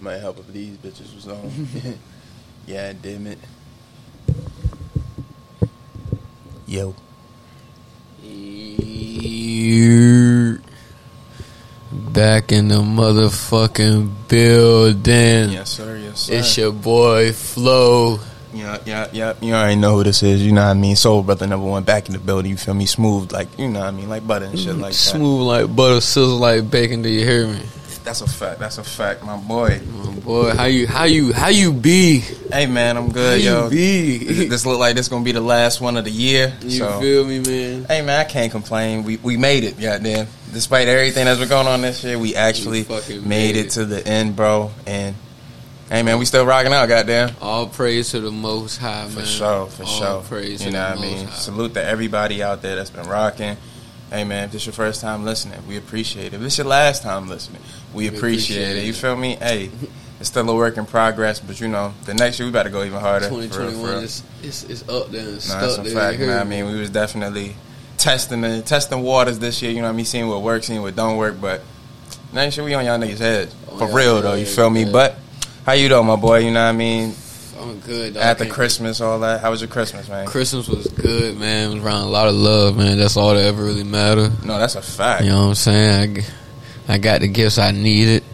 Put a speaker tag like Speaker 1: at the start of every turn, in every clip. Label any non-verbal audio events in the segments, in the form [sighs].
Speaker 1: Might help if these bitches was on. [laughs] yeah, damn it. Yo.
Speaker 2: Back in the motherfucking building.
Speaker 1: Yes, sir. Yes, sir.
Speaker 2: It's your boy Flo.
Speaker 1: Yeah, yeah, yeah. You already know who this is. You know what I mean? Soul Brother number one back in the building. You feel me? Smooth, like, you know what I mean? Like butter and shit mm-hmm. like that.
Speaker 2: Smooth like butter, sizzle like bacon. Do you hear me?
Speaker 1: That's a fact. That's a fact, my boy.
Speaker 2: My boy, how you how you how you be?
Speaker 1: Hey, man, I'm
Speaker 2: How
Speaker 1: good,
Speaker 2: you
Speaker 1: yo.
Speaker 2: be?
Speaker 1: This, this look like this gonna be the last one of the year.
Speaker 2: You
Speaker 1: so.
Speaker 2: feel me, man?
Speaker 1: Hey man, I can't complain. We we made it, goddamn. Despite everything that's been going on this year, we actually
Speaker 2: We
Speaker 1: made
Speaker 2: made
Speaker 1: it
Speaker 2: it.
Speaker 1: to the end, bro. And hey man, we still rocking out, goddamn.
Speaker 2: All praise to the Most High, man.
Speaker 1: For sure, for
Speaker 2: All
Speaker 1: sure.
Speaker 2: praise
Speaker 1: you know what I mean?
Speaker 2: High.
Speaker 1: Salute to everybody out there that's been rocking. Hey man, if this your first time listening, we appreciate it. If this your last time listening, we,
Speaker 2: We
Speaker 1: appreciate,
Speaker 2: appreciate
Speaker 1: it. You feel me? Hey, it's still a work in progress, but you know, the next year we better go even harder. for
Speaker 2: 2021
Speaker 1: real.
Speaker 2: is it's, it's up there and
Speaker 1: No,
Speaker 2: stuck
Speaker 1: that's a
Speaker 2: there.
Speaker 1: fact,
Speaker 2: you
Speaker 1: man. I mean, we was definitely testing the testing waters this year. You know what I mean? Seeing what works, seeing what don't work. But next year we on y'all niggas' heads for real though. You feel me?
Speaker 2: yeah.
Speaker 1: But how you doing, my boy? You know what I mean?
Speaker 2: I'm good. Dog.
Speaker 1: After Christmas, all that. How was your Christmas, man?
Speaker 2: Christmas was good, man. It was around a lot of love, man. That's all that ever really matter.
Speaker 1: No, that's a fact.
Speaker 2: You know what I'm saying? I got the gifts I needed.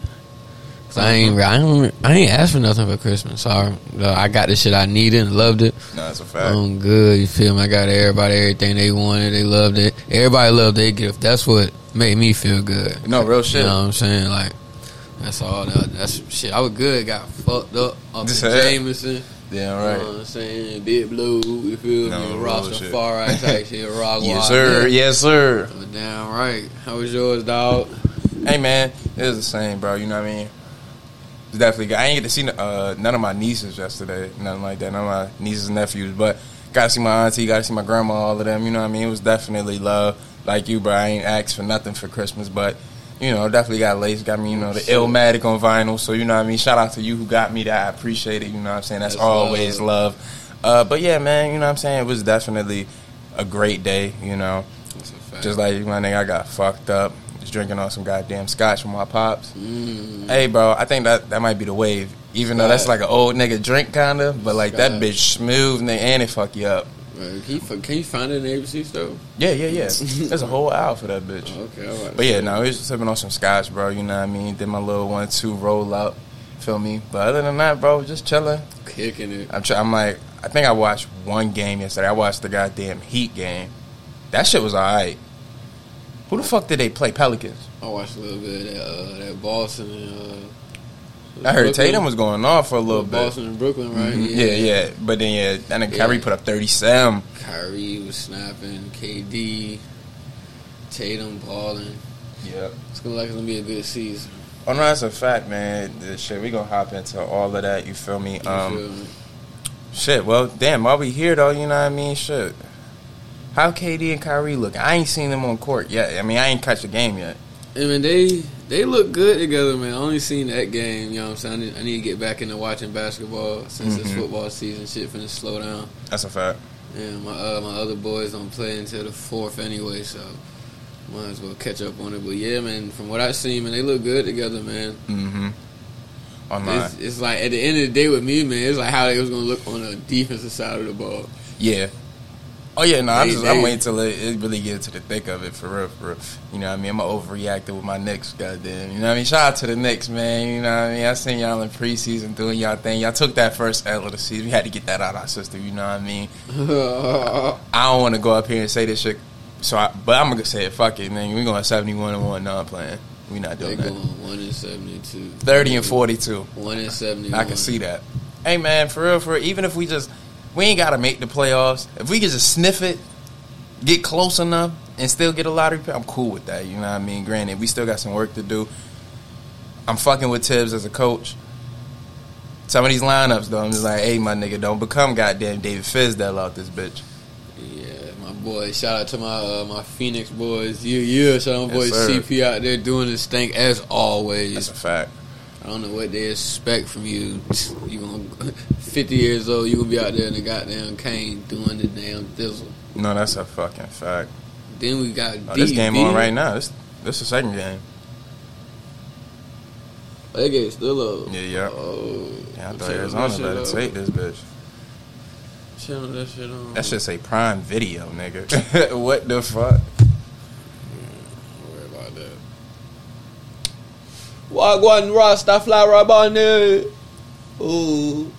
Speaker 2: 'Cause I ain't, I ain't, I ain't asked for nothing for Christmas. So I, uh, I got the shit I needed and loved it.
Speaker 1: No, that's a fact.
Speaker 2: I'm good. You feel me? I got everybody everything they wanted. They loved it. Everybody loved their gift. That's what made me feel good.
Speaker 1: no, real shit.
Speaker 2: You know what I'm saying? Like, that's all. That, that's shit. I was good. Got fucked up off
Speaker 1: said-
Speaker 2: Jameson.
Speaker 1: Yeah,
Speaker 2: You
Speaker 1: right.
Speaker 2: know what I'm saying? Big blue. You feel
Speaker 1: No,
Speaker 2: me?
Speaker 1: real
Speaker 2: Rasta
Speaker 1: shit.
Speaker 2: far type shit. Rock [laughs]
Speaker 1: Yes, sir. Yes, sir.
Speaker 2: But damn right. How was yours, dog?
Speaker 1: Hey, man, it was the same, bro. You know what I mean? It's definitely good. I ain't get to see uh, none of my nieces yesterday, nothing like that. None of my nieces and nephews, but got to see my auntie, got to see my grandma, all of them. You know what I mean? It was definitely love. Like you, bro. I ain't asked for nothing for Christmas, but you know, definitely got lace. Got me, you know, the Illmatic on vinyl. So you know what I mean. Shout out to you who got me that. I appreciate it. You know what I'm saying? That's,
Speaker 2: That's
Speaker 1: always love. Uh, but yeah, man. You know what I'm saying? It was definitely a great day. You know.
Speaker 2: That's a fact.
Speaker 1: Just like my nigga, I got fucked up. Was drinking on some goddamn scotch from my pops.
Speaker 2: Mm.
Speaker 1: Hey, bro, I think that that might be the wave. Even though that's like an old nigga drink, kinda, but like that bitch smooth, nigga, and it fuck you up.
Speaker 2: Right, Can you, can you find it in the ABC store?
Speaker 1: Yeah, yeah, yeah. [laughs] There's a whole aisle for that bitch.
Speaker 2: Okay, all right.
Speaker 1: But yeah, no, was sipping on some scotch, bro. You know what I mean? Did my little one two roll out, feel me? But other than that, bro, just chilling.
Speaker 2: Kicking it.
Speaker 1: I'm, try- I'm like, I think I watched one game yesterday. I watched the goddamn Heat game. That shit was alright. Who the fuck did they play? Pelicans.
Speaker 2: I watched a little bit of that, uh, that Boston and. Uh,
Speaker 1: I heard
Speaker 2: Brooklyn.
Speaker 1: Tatum was going off for a little bit.
Speaker 2: Boston and Brooklyn, right?
Speaker 1: Mhm. Yeah, yeah. But then yeah, nigga Kyrie
Speaker 2: Yeah.
Speaker 1: put up thirty seven.
Speaker 2: Kyrie was snapping. KD, Tatum balling.
Speaker 1: Yep.
Speaker 2: It's gonna like it's gonna be a good season.
Speaker 1: Oh no, that's a fact, man. This shit, we gonna hop into all of that. You feel me?
Speaker 2: You
Speaker 1: Um,
Speaker 2: feel me?
Speaker 1: shit. Well, damn. While we here though, you know what I mean? Shit. How KD and Kyrie look? I ain't seen them on court yet. I mean, I ain't catch the game yet.
Speaker 2: I mean, they they look good together, man. I only seen that game. You know what I'm saying? I need, I need to get back into watching basketball since it's
Speaker 1: Mhm.
Speaker 2: football season. Shit finna slow down.
Speaker 1: That's a fact.
Speaker 2: And my uh, my other boys don't play until the fourth anyway, so might as well catch up on it. But yeah, man, from what I've seen, man, they look good together, man.
Speaker 1: Mm-hmm. On
Speaker 2: It's, it's like at the end of the day with me, man, it's like how they was gonna look on the defensive side of the ball.
Speaker 1: yeah. Oh yeah, no, I'm just I'm waiting till it, it really get to the thick of it for real, for real. You know what I mean? I'm overreacting with my Knicks, goddamn. You know what I mean? Shout out to the Knicks, man. You know what I mean? I seen y'all in preseason doing y'all thing. Y'all took that first L of the season. We had to get that out of our system. You know what I mean? [laughs] I don't want to go up here and say this shit. So, I, but I'm gonna say it. Fuck it, man. We going 71 and one non-playing. We not doing that.
Speaker 2: one seventy two.
Speaker 1: 30 and 42.
Speaker 2: One in seventy.
Speaker 1: I can see that. Hey man, for real, for real, even if we just we ain't gotta make the playoffs. If we could just sniff it, get close enough, and still get a lottery pick, I'm cool with that. You know what I mean? Granted, we still got some work to do. I'm fucking with Thibs as a coach. Some of these lineups though, I'm just like, hey my nigga, don't become goddamn David Fizdale out this bitch.
Speaker 2: Yeah, my boy. Shout out to my uh, my Phoenix boys. Yeah, yeah. Shout out to my
Speaker 1: Yes,
Speaker 2: boy
Speaker 1: sir.
Speaker 2: CP out there doing his thing as always.
Speaker 1: That's a fact.
Speaker 2: I don't know what they expect from you. You gonna [laughs] fifty years old, you gonna be out there in the goddamn cane doing the damn thistle.
Speaker 1: No, that's a fucking fact.
Speaker 2: Then we got
Speaker 1: Oh, this game on right now. This this the second game.
Speaker 2: Oh, they gave still up.
Speaker 1: Yeah, yeah.
Speaker 2: Oh,
Speaker 1: Yeah, I thought Arizona
Speaker 2: that
Speaker 1: better
Speaker 2: out.
Speaker 1: take this bitch.
Speaker 2: Chilling that shit on.
Speaker 1: That should say Prime Video, nigga. [laughs] what the fuck?
Speaker 2: Don't worry about that. Wagwan Rasta fly Rabani. Ooh.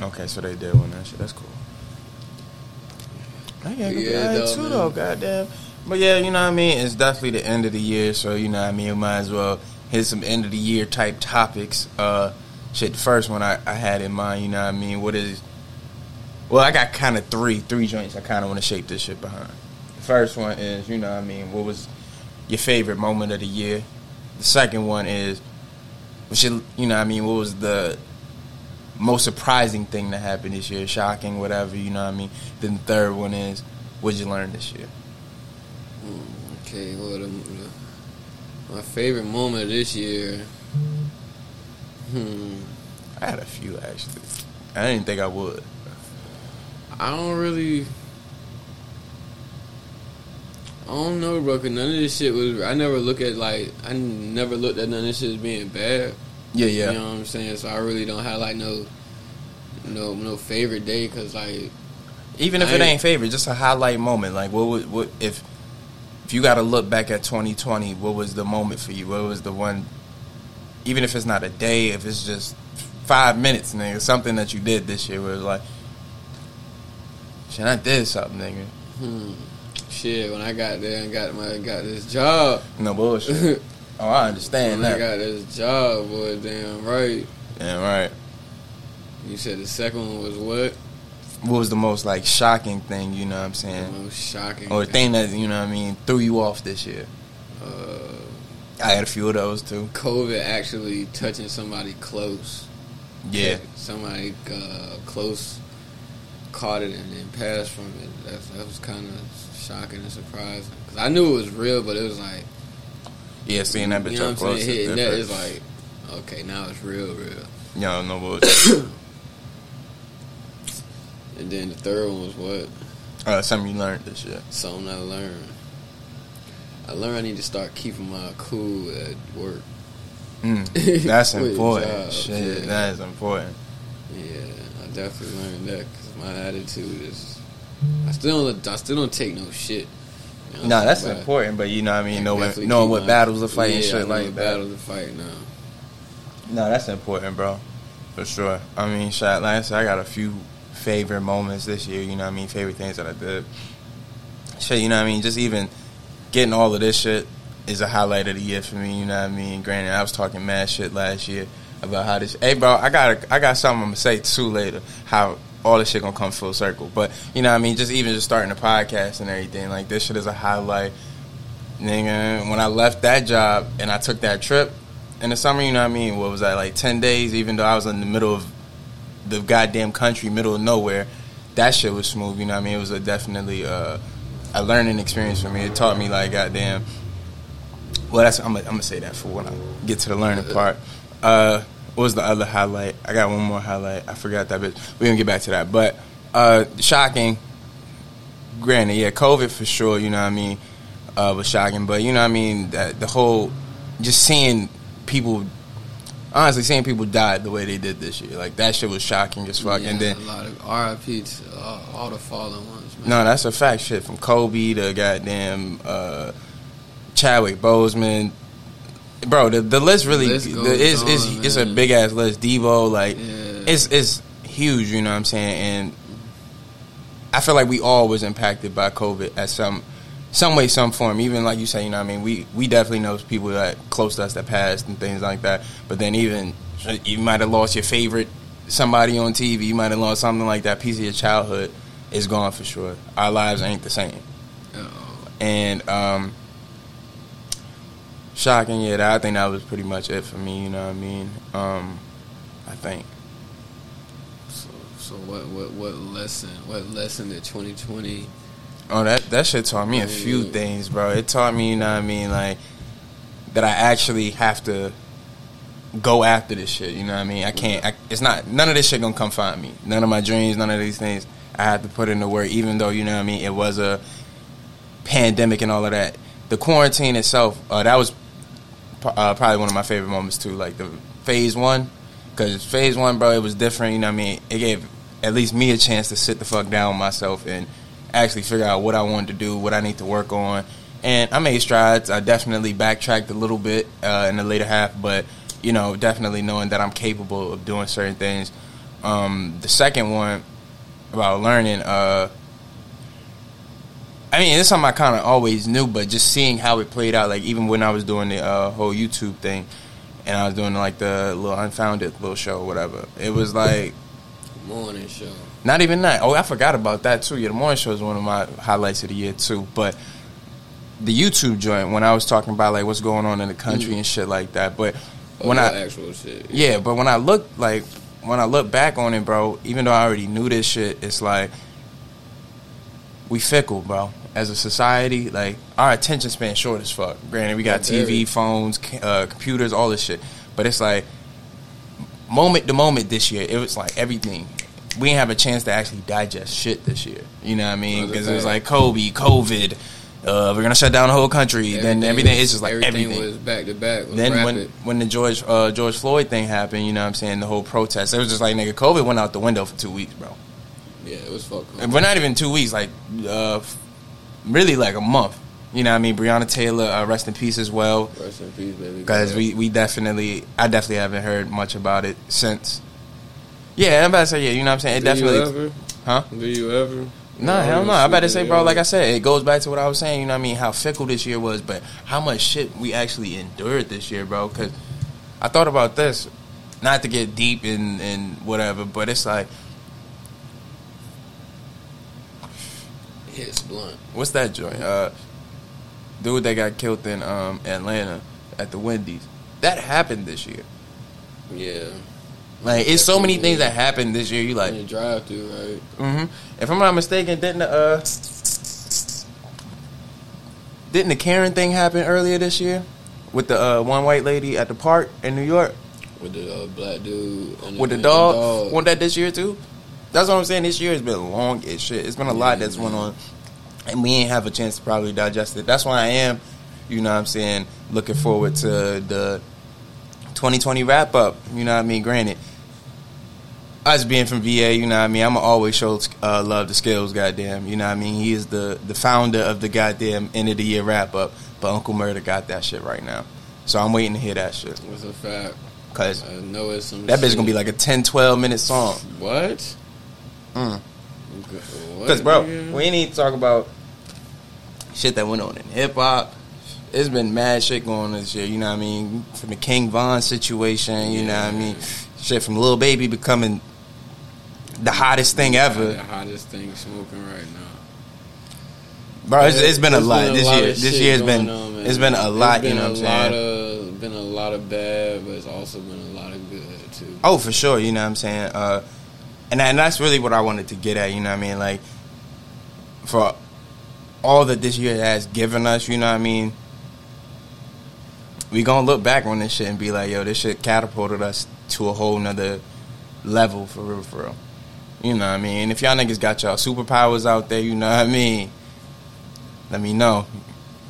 Speaker 1: Okay, so they did one that shit. That's cool. I be
Speaker 2: Yeah, though,
Speaker 1: too
Speaker 2: man.
Speaker 1: though, goddamn. But yeah, you know what I mean. It's definitely the end of the year, so you know what I mean. We might as well hit some end of the year type topics. Uh, shit. The first one I, I had in mind, you know what I mean. What is? Well, I got kind of three three joints. I kind of want to shape this shit behind. The first one is, you know what I mean. What was your favorite moment of the year? The second one is, what should you know what I mean? What was the most surprising thing that happened this year, shocking, whatever, you know what I mean. Then the third one is, what'd you learn this year?
Speaker 2: Okay, what um, my favorite moment of this year. Hmm.
Speaker 1: I had a few actually. I didn't think I would.
Speaker 2: I don't really. I don't know, bro. Cause none of this shit was. I never look at like. I never looked at none of this shit as being bad.
Speaker 1: Yeah, yeah.
Speaker 2: You know what I'm saying? So I really don't have like no, no, no favorite day. Cause like,
Speaker 1: Even if
Speaker 2: I
Speaker 1: it
Speaker 2: ain't-
Speaker 1: favorite, just a highlight moment. Like what would what if if you got to look back at 2020, what was the moment for you? What was the one? Even if it's not a day, if it's just five minutes, nigga, something that you did this year was like, shit, I did something, nigga.
Speaker 2: hmm, shit. When I got there and got my got this job.
Speaker 1: No bullshit. [laughs] oh, I understand
Speaker 2: when I
Speaker 1: that.
Speaker 2: got this job, boy, damn right.
Speaker 1: Yeah, right.
Speaker 2: You said the second one was what?
Speaker 1: What was the most like shocking thing? You know what I'm
Speaker 2: The
Speaker 1: saying?
Speaker 2: most shocking.
Speaker 1: Or thing that you know what I mean threw you off this year.
Speaker 2: Uh,
Speaker 1: I had a few of those too.
Speaker 2: COVID actually touching somebody close.
Speaker 1: Yeah,
Speaker 2: Somebody uh, close caught it and then passed from it. That was kind of shocking and surprising. Cause I knew it was real, but it was like,
Speaker 1: yeah. Seeing that bitch
Speaker 2: you know
Speaker 1: up close,
Speaker 2: saying?
Speaker 1: is
Speaker 2: Hitting that
Speaker 1: different.
Speaker 2: like, okay, now it's real, real.
Speaker 1: Yo, no bullshit.
Speaker 2: And then the third one was what?
Speaker 1: uh, something you learned this year.
Speaker 2: Something I learned. I learned I need to start keeping my cool at work.
Speaker 1: Mm, [laughs] that's important. Shit,
Speaker 2: yeah.
Speaker 1: that is important.
Speaker 2: Yeah, I definitely learned that because my attitude is. I still don't. I still don't take no shit. You know,
Speaker 1: No, that's important. But you know what I mean, knowing what battles to fight and
Speaker 2: yeah,
Speaker 1: shit like.
Speaker 2: Battles to fight now.
Speaker 1: No, that's important, bro. For sure. I mean, shot. like I said, I got a few favorite moments this year, you know what I mean? Favorite things that I did. Shit, you know what I mean? Just even getting all of this shit is a highlight of the year for me, you know what I mean? Granted, I was talking mad shit last year about how this. Hey, bro, I got I got something I'm gonna say too later. How all this shit gonna come full circle, but you know I mean? Just even just starting the podcast and everything, like this shit is a highlight. Nigga, when I left that job and I took that trip in the summer, you know what I mean? What was that, like 10 days, even though I was in the middle of the goddamn country, middle of nowhere, that shit was smooth, you know what I mean? It was a definitely uh, a learning experience for me. It taught me, like, goddamn. Well, that's I'm gonna I'm say that for when I get to the learning part. Uh, what was the other highlight? I got one more highlight. I forgot that, but we're gonna get back to that. But uh, shocking. Granted, yeah, COVID for sure. You know what I mean? Uh, was shocking, but you know what I mean? That the whole just seeing people, honestly, seeing people die the way they did this year, like that shit was shocking as fuck.
Speaker 2: Yeah,
Speaker 1: and then
Speaker 2: a lot of RIP to all, all the fallen ones, man.
Speaker 1: no, that's a fact. Shit from Kobe to goddamn uh, Chadwick Boseman. Bro, the, the list really
Speaker 2: The list
Speaker 1: the, is
Speaker 2: on,
Speaker 1: it's a big ass list. Devo, like
Speaker 2: Yeah.
Speaker 1: it's it's huge. You know what I'm saying? And I feel like we all was impacted by COVID at some some way, some form. Even like you say, you know, what I mean, we we definitely know people that close to us that passed and things like that. But then even you might have lost your favorite somebody on TV. You might have lost something like that. Piece of your childhood is gone for sure. Our lives ain't the same.
Speaker 2: Uh-oh.
Speaker 1: And um, shocking, yeah. That, I think that was pretty much it for me. You know what I mean? Um, I think.
Speaker 2: So, so what, what, what lesson? What lesson did 2020?
Speaker 1: Oh, that that shit taught me a few things, bro. It taught me, you know what I mean, like that I actually have to go after this shit. You know what I mean? I can't. I, it's not none of this shit gonna come find me. None of my dreams, none of these things. I had to put in the work, even though you know what I mean. It was a pandemic and all of that. The quarantine itself, uh, that was uh, probably one of my favorite moments too. Like the phase one, because phase one, bro, it was different. You know what I mean? It gave at least me a chance to sit the fuck down with myself and actually figure out what I wanted to do, what I need to work on. And I made strides. I definitely backtracked a little bit uh, in the later half, but you know, definitely knowing that I'm capable of doing certain things. Um, the second one about learning, uh, I mean, it's something I kind of always knew, but just seeing how it played out, like even when I was doing the uh, whole YouTube thing, and I was doing like the little unfounded little show, or whatever. It was like
Speaker 2: Morning show.
Speaker 1: not even that. Oh, I forgot about that too. Yeah, the morning show is one of my highlights of the year too. But the YouTube joint, when I was talking about like what's going on in the country and shit like that. But
Speaker 2: Oh,
Speaker 1: when I
Speaker 2: actual shit.
Speaker 1: yeah, but when I look like when I look back on it, bro, even though I already knew this shit, it's like we fickle, bro. As a society, like our attention span short as fuck. Granted, we got
Speaker 2: Yeah.
Speaker 1: TV, phones, uh, computers, all this shit, but it's like moment to moment this year. It was like everything. We didn't have a chance to actually digest shit this year. You know what I mean? Because it was like Kobe, COVID. Uh, we're gonna shut down the whole country. then everything is just like
Speaker 2: everything,
Speaker 1: everything
Speaker 2: was back to back.
Speaker 1: then when when the George uh, George Floyd thing happened, you know what I'm saying, the whole protest, it was just like nigga, COVID went out the window for two weeks, bro.
Speaker 2: Yeah, it was fuck.
Speaker 1: And we're not even two weeks, like uh, really like a month. You know what I mean? Breonna Taylor, uh, rest in peace as well,
Speaker 2: Rest in peace, baby.
Speaker 1: because we we definitely, I definitely haven't heard much about it since. Yeah, I'm about to say yeah. You know what I'm saying? It
Speaker 2: Do
Speaker 1: definitely,
Speaker 2: you ever?
Speaker 1: huh?
Speaker 2: Do you ever?
Speaker 1: No,
Speaker 2: You
Speaker 1: hell no. I about to say, bro, like I said, it goes back to what I was saying, you know what I mean? How fickle this year was, but how much shit we actually endured this year, bro. Because I thought about this, not to get deep in, in whatever, but it's like,
Speaker 2: hits blunt.
Speaker 1: what's that joint? Uh, dude that got killed in um, Atlanta at the Wendy's. That happened this year.
Speaker 2: Yeah.
Speaker 1: Like, it's so many things that happened this year. You like,
Speaker 2: in drive through, right?
Speaker 1: hmm If I'm not mistaken, didn't the, uh, didn't the Karen thing happen earlier this year with the uh, one white lady at the park in New York
Speaker 2: With the uh, black dude and
Speaker 1: with the
Speaker 2: and
Speaker 1: dog? Wasn't that this year too? That's what I'm saying. This year has been long as shit. It's been a lot that's went on, and we ain't have a chance to probably digest it. That's why I am, you know, what I'm saying, looking forward to the 2020 wrap up. You know what I mean? Granted, us being from VA, you know what I mean. I'ma always show uh, love to Skillz. Goddamn, you know what I mean. He is the the founder of the goddamn end of the year wrap up. But Uncle Murder got that shit right now, so I'm waiting to hear that shit
Speaker 2: What's a fact?
Speaker 1: because
Speaker 2: I know it's some.
Speaker 1: that bitch
Speaker 2: shit.
Speaker 1: gonna be like a 10, 12 minute song.
Speaker 2: what?
Speaker 1: Mm.
Speaker 2: Because
Speaker 1: Because, bro, we need to talk about shit that went on in hip hop. It's been mad shit going on this year, you know what I mean? From the King Von situation, you know what I mean? Shit from Lil Baby becoming the hottest thing ever.
Speaker 2: The hottest thing smoking right now.
Speaker 1: Bro, it's, it's been a lot
Speaker 2: been a
Speaker 1: this
Speaker 2: lot
Speaker 1: year. This year
Speaker 2: has
Speaker 1: been
Speaker 2: on,
Speaker 1: it's been a lot,
Speaker 2: It's
Speaker 1: you know
Speaker 2: been
Speaker 1: what I'm
Speaker 2: a
Speaker 1: saying?
Speaker 2: of been a lot of bad, but it's also been a lot of good too.
Speaker 1: Oh, for sure. You know what I'm saying? Uh, and, and that's really what I wanted to get at. You know what I mean? Like, for all that this year has given us, you know what I mean? We gonna look back on this shit and be like, yo, this shit catapulted us to a whole nother level for real, for real. You know what I mean? If y'all niggas got y'all superpowers out there, you know what I mean? Let me know.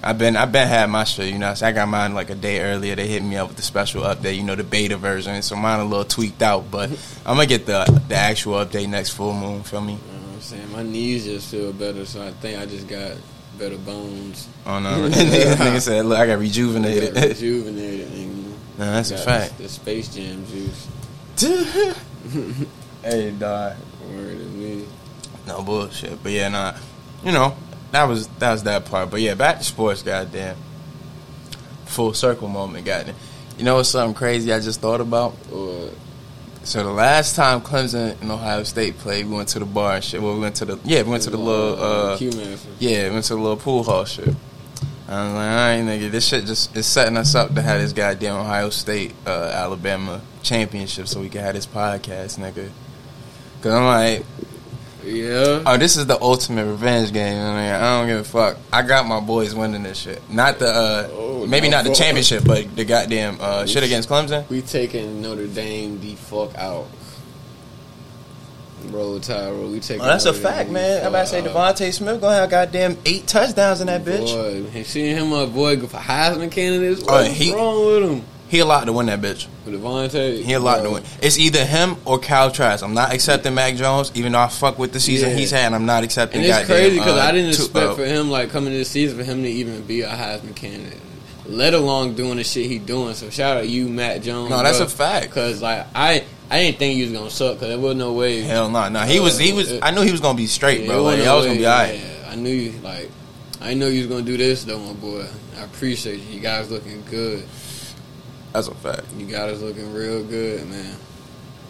Speaker 1: I've been I've been had my shit, you know. So I got mine like a day earlier. They hit me up with the special update, you know, the beta version. So mine a little tweaked out, but mm-hmm. I'm gonna get the the actual update next full moon. Feel me?
Speaker 2: You know what I'm saying? My knees just feel better, so I think I just got better bones.
Speaker 1: Oh no, nigga, [laughs] [laughs] nigga said, look, I got
Speaker 2: I
Speaker 1: rejuvenated.
Speaker 2: got rejuvenated. And
Speaker 1: no, that's a fact.
Speaker 2: The, the Space Jam juice. [laughs]
Speaker 1: hey, dog.
Speaker 2: Word to me.
Speaker 1: No bullshit. But yeah, nah. You know, that was that was that part. But yeah, back to sports, goddamn. Full circle moment, goddamn. You know what's something crazy I just thought about?
Speaker 2: Or
Speaker 1: So the last time Clemson and Ohio State played, we went to the bar and shit. Well, we went to the yeah, we went to the little uh, yeah, we went to the little pool hall shit. I was like, all right, nigga, this shit just is setting us up to have this goddamn Ohio State uh, Alabama championship, so we can have this podcast, nigga. Cause I'm like,
Speaker 2: Yeah.
Speaker 1: oh, this is the ultimate revenge game. I mean, I don't give a fuck. I got my boys winning this shit. Not the uh,
Speaker 2: Oh,
Speaker 1: maybe
Speaker 2: no,
Speaker 1: not the championship, but the goddamn uh, shit against Clemson.
Speaker 2: We taking Notre Dame the fuck out. Roll Tyro. We taking.
Speaker 1: Oh, that's a fact, man. I'm about to say. DeVonta Smith gonna have goddamn eight touchdowns in that bitch.
Speaker 2: Boy, seeing him my boy go for Heisman candidates.
Speaker 1: Oh,
Speaker 2: What's
Speaker 1: he-
Speaker 2: wrong with him?
Speaker 1: He a lot to win that bitch.
Speaker 2: With DeVonta,
Speaker 1: He a lot to win. It's either him or Kyle Trask. I'm not accepting Mac Jones, even though I fuck with the season
Speaker 2: Yeah.
Speaker 1: he's had. I'm not accepting.
Speaker 2: And it's crazy because
Speaker 1: uh,
Speaker 2: I didn't
Speaker 1: two-
Speaker 2: expect
Speaker 1: uh,
Speaker 2: for him like coming to this season for him to even be a Heisman candidate, let alone doing the shit he doing. So shout out you, Mac Jones.
Speaker 1: No, that's a fact.
Speaker 2: Because like I, I didn't think he was gonna suck because there was no way.
Speaker 1: Hell no, no. He was, he was. I knew he was gonna be straight,
Speaker 2: Yeah,
Speaker 1: bro. Like,
Speaker 2: wasn't
Speaker 1: I
Speaker 2: no
Speaker 1: was gonna be alright.
Speaker 2: yeah. I knew you like. I didn't know you was gonna do this though, my boy. I appreciate you. You guys looking good.
Speaker 1: That's a fact.
Speaker 2: You guys looking real good, man.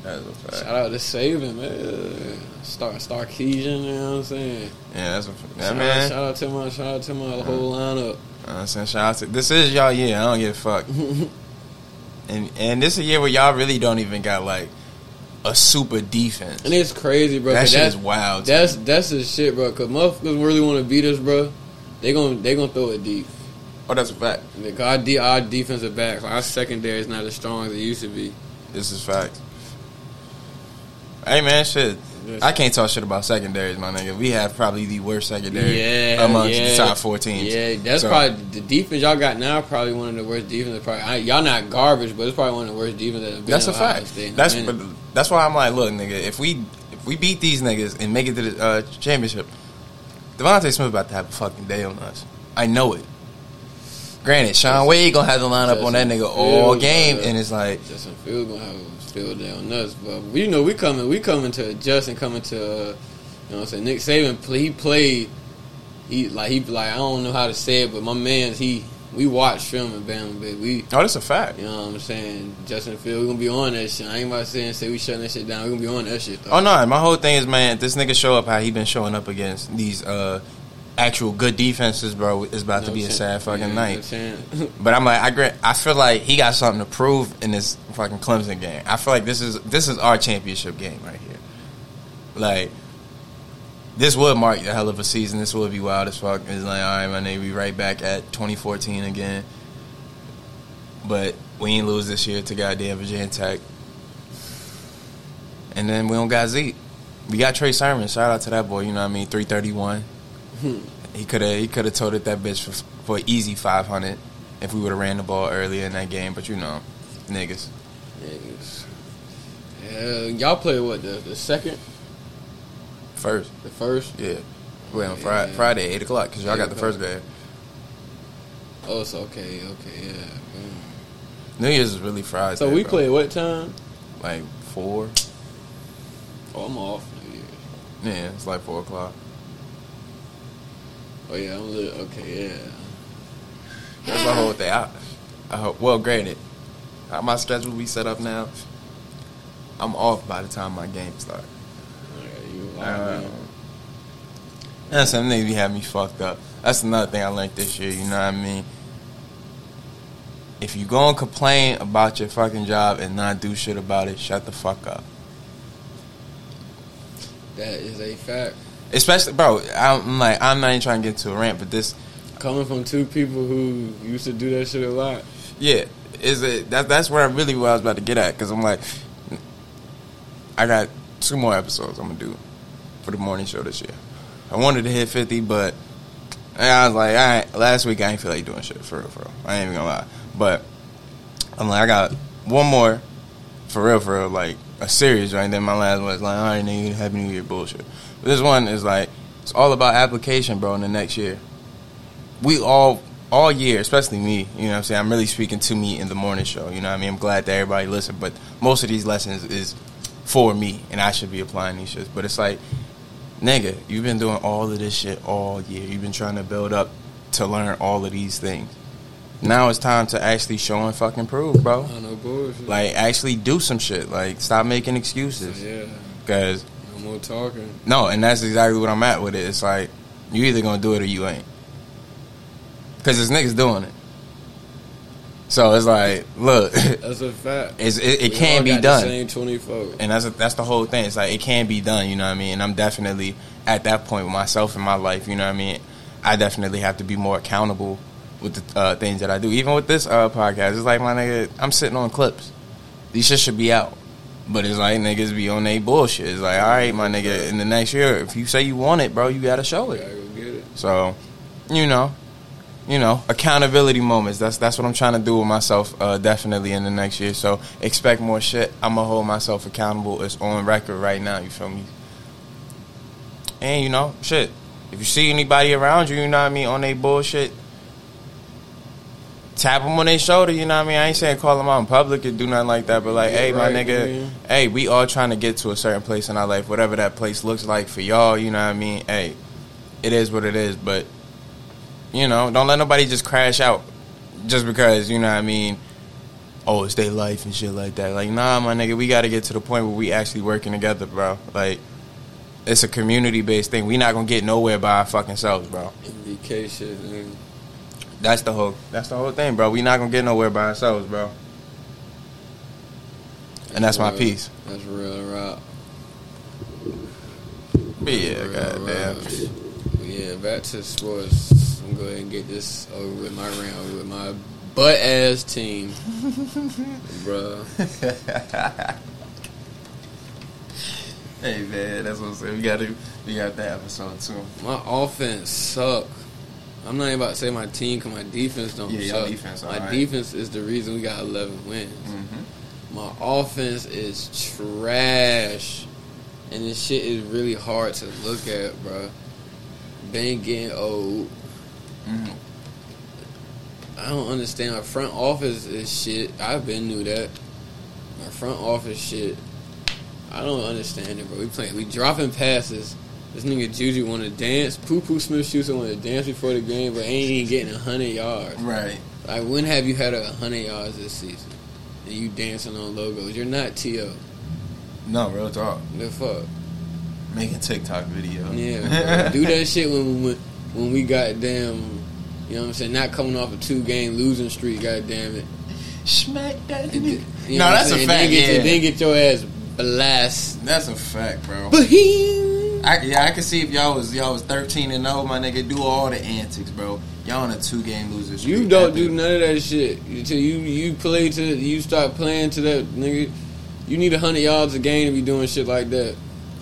Speaker 1: That's a fact.
Speaker 2: Shout out to Saban, man. Star Sarkisian, you know what I'm saying?
Speaker 1: Yeah, that's a yeah,
Speaker 2: shout,
Speaker 1: man.
Speaker 2: Out, shout out to my shout out to my whole lineup.
Speaker 1: I'm saying shout out to this is y'all year. I don't give a fuck. [laughs] and and this is a year where y'all really don't even got like a super defense.
Speaker 2: And it's crazy, bro.
Speaker 1: that shit
Speaker 2: that's,
Speaker 1: is wild.
Speaker 2: That's
Speaker 1: me.
Speaker 2: that's the shit, bro. Cause motherfuckers really want to beat us, bro. They gonna they gonna throw it deep.
Speaker 1: Oh, that's a fact.
Speaker 2: Like our, de- our defensive backs, our secondary is not as strong as it used to be.
Speaker 1: This is fact. Hey man, shit. I can't talk shit about secondaries, my nigga. We have probably the worst secondary
Speaker 2: Yeah,
Speaker 1: amongst
Speaker 2: yeah.
Speaker 1: the top four teams.
Speaker 2: Yeah, that's
Speaker 1: So-
Speaker 2: probably the defense y'all got now. Probably one of the worst defenses. Probably I, y'all not garbage, but it's probably one of the worst defenses. That
Speaker 1: That's a
Speaker 2: Ohio
Speaker 1: fact. That's but that's why I'm like, look, nigga, if we if we beat these niggas and make it to the uh, championship, DeVonta Smith about to have a fucking day on us. I know it. Granted, Shaun Wade gonna have to line up on that nigga all game, and it's like,
Speaker 2: Justin Fields gonna have a field day on us, but we know we coming. We coming to adjust and coming to. Uh, you know what I'm saying? Nick Saban, he played. He like he like I don't know how to say it, but my man's he. We watched film in Bama, baby. We
Speaker 1: oh, that's a fact.
Speaker 2: You know what I'm saying? Justin Field, we gonna be on that shit. I ain't about to say and say we shutting that shit down. We gonna be on that shit though.
Speaker 1: Oh no, my whole thing is, man, this nigga show up how he been showing up against these uh, actual good defenses, bro. Is about to
Speaker 2: No
Speaker 1: be a sad fucking
Speaker 2: Yeah,
Speaker 1: night.
Speaker 2: chance. [laughs]
Speaker 1: But I'm like, I gra- I feel like he got something to prove in this fucking Clemson game. I feel like this is this is our championship game right here. Like, this would mark the hell of a season. This would be wild as fuck. It's like, all right, my nigga, we right back at 2014 again. But we ain't lose this year to goddamn Virginia Tech. And then we don't got Zeke. We got Trey Sermon. Shout out to that boy. You know what I mean? 331. He could have he could have toted that bitch for for an easy five hundred if we would have ran the ball earlier in that game. But you know, niggas.
Speaker 2: Niggas. Yeah, y'all play what the the second,
Speaker 1: First,
Speaker 2: the first.
Speaker 1: yeah. We on Friday,
Speaker 2: Yeah.
Speaker 1: Friday eight o'clock because y'all got the first game.
Speaker 2: Oh, it's okay, okay, yeah. mm.
Speaker 1: New Year's is really Friday.
Speaker 2: So we
Speaker 1: bro.
Speaker 2: play what time?
Speaker 1: like four.
Speaker 2: Oh, I'm off. New Year's.
Speaker 1: Yeah, it's like four o'clock.
Speaker 2: Oh yeah, I'm lit. Okay, yeah.
Speaker 1: That's my whole thing. I, I hope. Well, granted, how my schedule be set up now. I'm off by the time my game starts. Uh. That's some niggas be having me fucked up. That's another thing I learned this year. You know what I mean? If you gonna complain about your fucking job and not do shit about it, shut the fuck up.
Speaker 2: That is a fact.
Speaker 1: Especially, bro. I'm like, I'm not even trying to get into a rant, but this,
Speaker 2: Coming from two people who used to do that shit a lot.
Speaker 1: yeah, is it that? That's where I really what I was about to get at because I'm like, I got two more episodes I'm gonna do for the morning show this year. I wanted to hit 50, but I was like, all right, last week I ain't feel like doing shit for real, for real. I ain't even gonna lie. But I'm like, I got one more for real, for real, like a series, right? Then my last one is like, all right, nigga, Happy New Year bullshit. But this one is like, it's all about application, bro, in the next year. We all, all year, especially me, you know what I'm saying? I'm really speaking to me in the morning show, you know I mean? I'm glad that everybody listened, but most of these lessons is for me, and I should be applying these shits. But it's like, nigga, you've been doing all of this shit all year. You've been trying to build up to learn all of these things. Now it's time to actually show and fucking prove, bro.
Speaker 2: Oh, know bullshit.
Speaker 1: Like, actually do some shit. Like, stop making excuses.
Speaker 2: yeah,
Speaker 1: Because,
Speaker 2: no more talking.
Speaker 1: no, and that's exactly what I'm at with it. It's like, you either gonna do it or you ain't. Because this niggas doing it. So it's like, look, [laughs]
Speaker 2: That's a fact.
Speaker 1: it's, it, it can be done.
Speaker 2: Same twenty four.
Speaker 1: and that's that's the whole thing. It's like it can be done, you know what I mean. And I'm definitely at that point with myself in my life, you know what I mean. I definitely have to be more accountable with the uh, things that I do. Even with this uh, podcast, it's like my nigga, I'm sitting on clips. These shit should be out, but it's like niggas be on they bullshit. It's like, all right, my nigga, in the next year, if you say you want it, bro, you gotta show it.
Speaker 2: go get it.
Speaker 1: So, you know, you know, accountability moments. That's that's what I'm trying to do with myself. Uh, definitely in the next year. So expect more shit. I'm gonna hold myself accountable. It's on record right now. You feel me? And you know, shit. If you see anybody around you, you know what I mean, on they bullshit, tap them on their shoulder. You know what I mean? I ain't saying call them out in public and do nothing like that, but like,
Speaker 2: Yeah,
Speaker 1: hey, my nigga,
Speaker 2: yeah.
Speaker 1: hey, we all trying to get to a certain place in our life, whatever that place looks like for y'all. You know what I mean? Hey, it is what it is, but you know, don't let nobody just crash out just because you know what I mean. Oh, it's their life and shit like that. Like, nah, my nigga, we got to get to the point where we actually working together, bro. Like, it's a community based thing. We not gonna get nowhere by our fucking selves, bro.
Speaker 2: MBK shit, nigga.
Speaker 1: That's the whole. That's the whole thing, bro. We not gonna get nowhere by ourselves, bro. And that's my piece.
Speaker 2: That's real rock.
Speaker 1: But yeah,
Speaker 2: Real
Speaker 1: goddamn.
Speaker 2: rock. Yeah, back to sports. I'm going to go ahead and get this over with my round with my butt ass team, [laughs] bro. [laughs]
Speaker 1: hey man, that's what I'm saying. We got to. We got that episode too.
Speaker 2: My offense suck. I'm not even about to say my team because my defense don't
Speaker 1: Yeah,
Speaker 2: suck.
Speaker 1: defense,
Speaker 2: my
Speaker 1: alright.
Speaker 2: defense is the reason we got 11 wins.
Speaker 1: Mm-hmm.
Speaker 2: My offense is trash, and this shit is really hard to look at, bro. Been getting old.
Speaker 1: Mm-hmm.
Speaker 2: I don't understand. My front office is shit. I've been knew that. My front office shit. I don't understand it, bro. We playing, we dropping passes. This nigga Juju want to dance. Poo Poo Smith Schuster want to dance before the game, but ain't even getting hundred yards.
Speaker 1: Right.
Speaker 2: Like when have you had a hundred yards this season? And you dancing on logos? You're not To.
Speaker 1: No, real talk.
Speaker 2: The fuck?
Speaker 1: Making TikTok video.
Speaker 2: Yeah, [laughs] do that shit when we when we got damn. You know what I'm saying? Not coming off a two game losing streak. God damn it.
Speaker 1: Smack that.
Speaker 2: nigga. you
Speaker 1: No,
Speaker 2: know what
Speaker 1: that's a fact,
Speaker 2: Then get,
Speaker 1: yeah.
Speaker 2: then get your ass blast.
Speaker 1: That's a fact, bro.
Speaker 2: Bohemian.
Speaker 1: I, yeah, I can see if y'all was y'all was thirteen and old, my nigga. Do all the antics, bro. Y'all on a two game losers.
Speaker 2: You don't do none of that shit until you you play to you start playing to that nigga. You need hundred yards a game to be doing shit like that.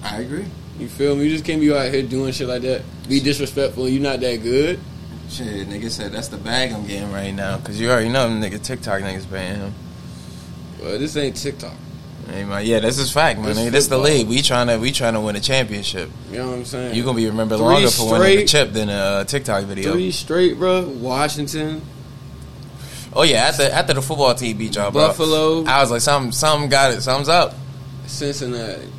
Speaker 1: I agree.
Speaker 2: You feel me? You just can't be out here doing shit like that. Be disrespectful. You not that good.
Speaker 1: Shit, nigga said that's the bag I'm getting right now. Cause you already know them nigga TikTok niggas paying him.
Speaker 2: Well, this ain't TikTok.
Speaker 1: Hey, man, yeah, this is fact, man.
Speaker 2: This
Speaker 1: Nigga, this the league. We trying to we trying to win a championship.
Speaker 2: You know what I'm saying?
Speaker 1: You gonna be remembered
Speaker 2: Three
Speaker 1: longer for winning the chip than a uh, TikTok video.
Speaker 2: three straight, bro. Washington,
Speaker 1: Oh yeah, after after the football team beat y'all, bro.
Speaker 2: Buffalo,
Speaker 1: I was like, something something got it, something's up.
Speaker 2: Cincinnati.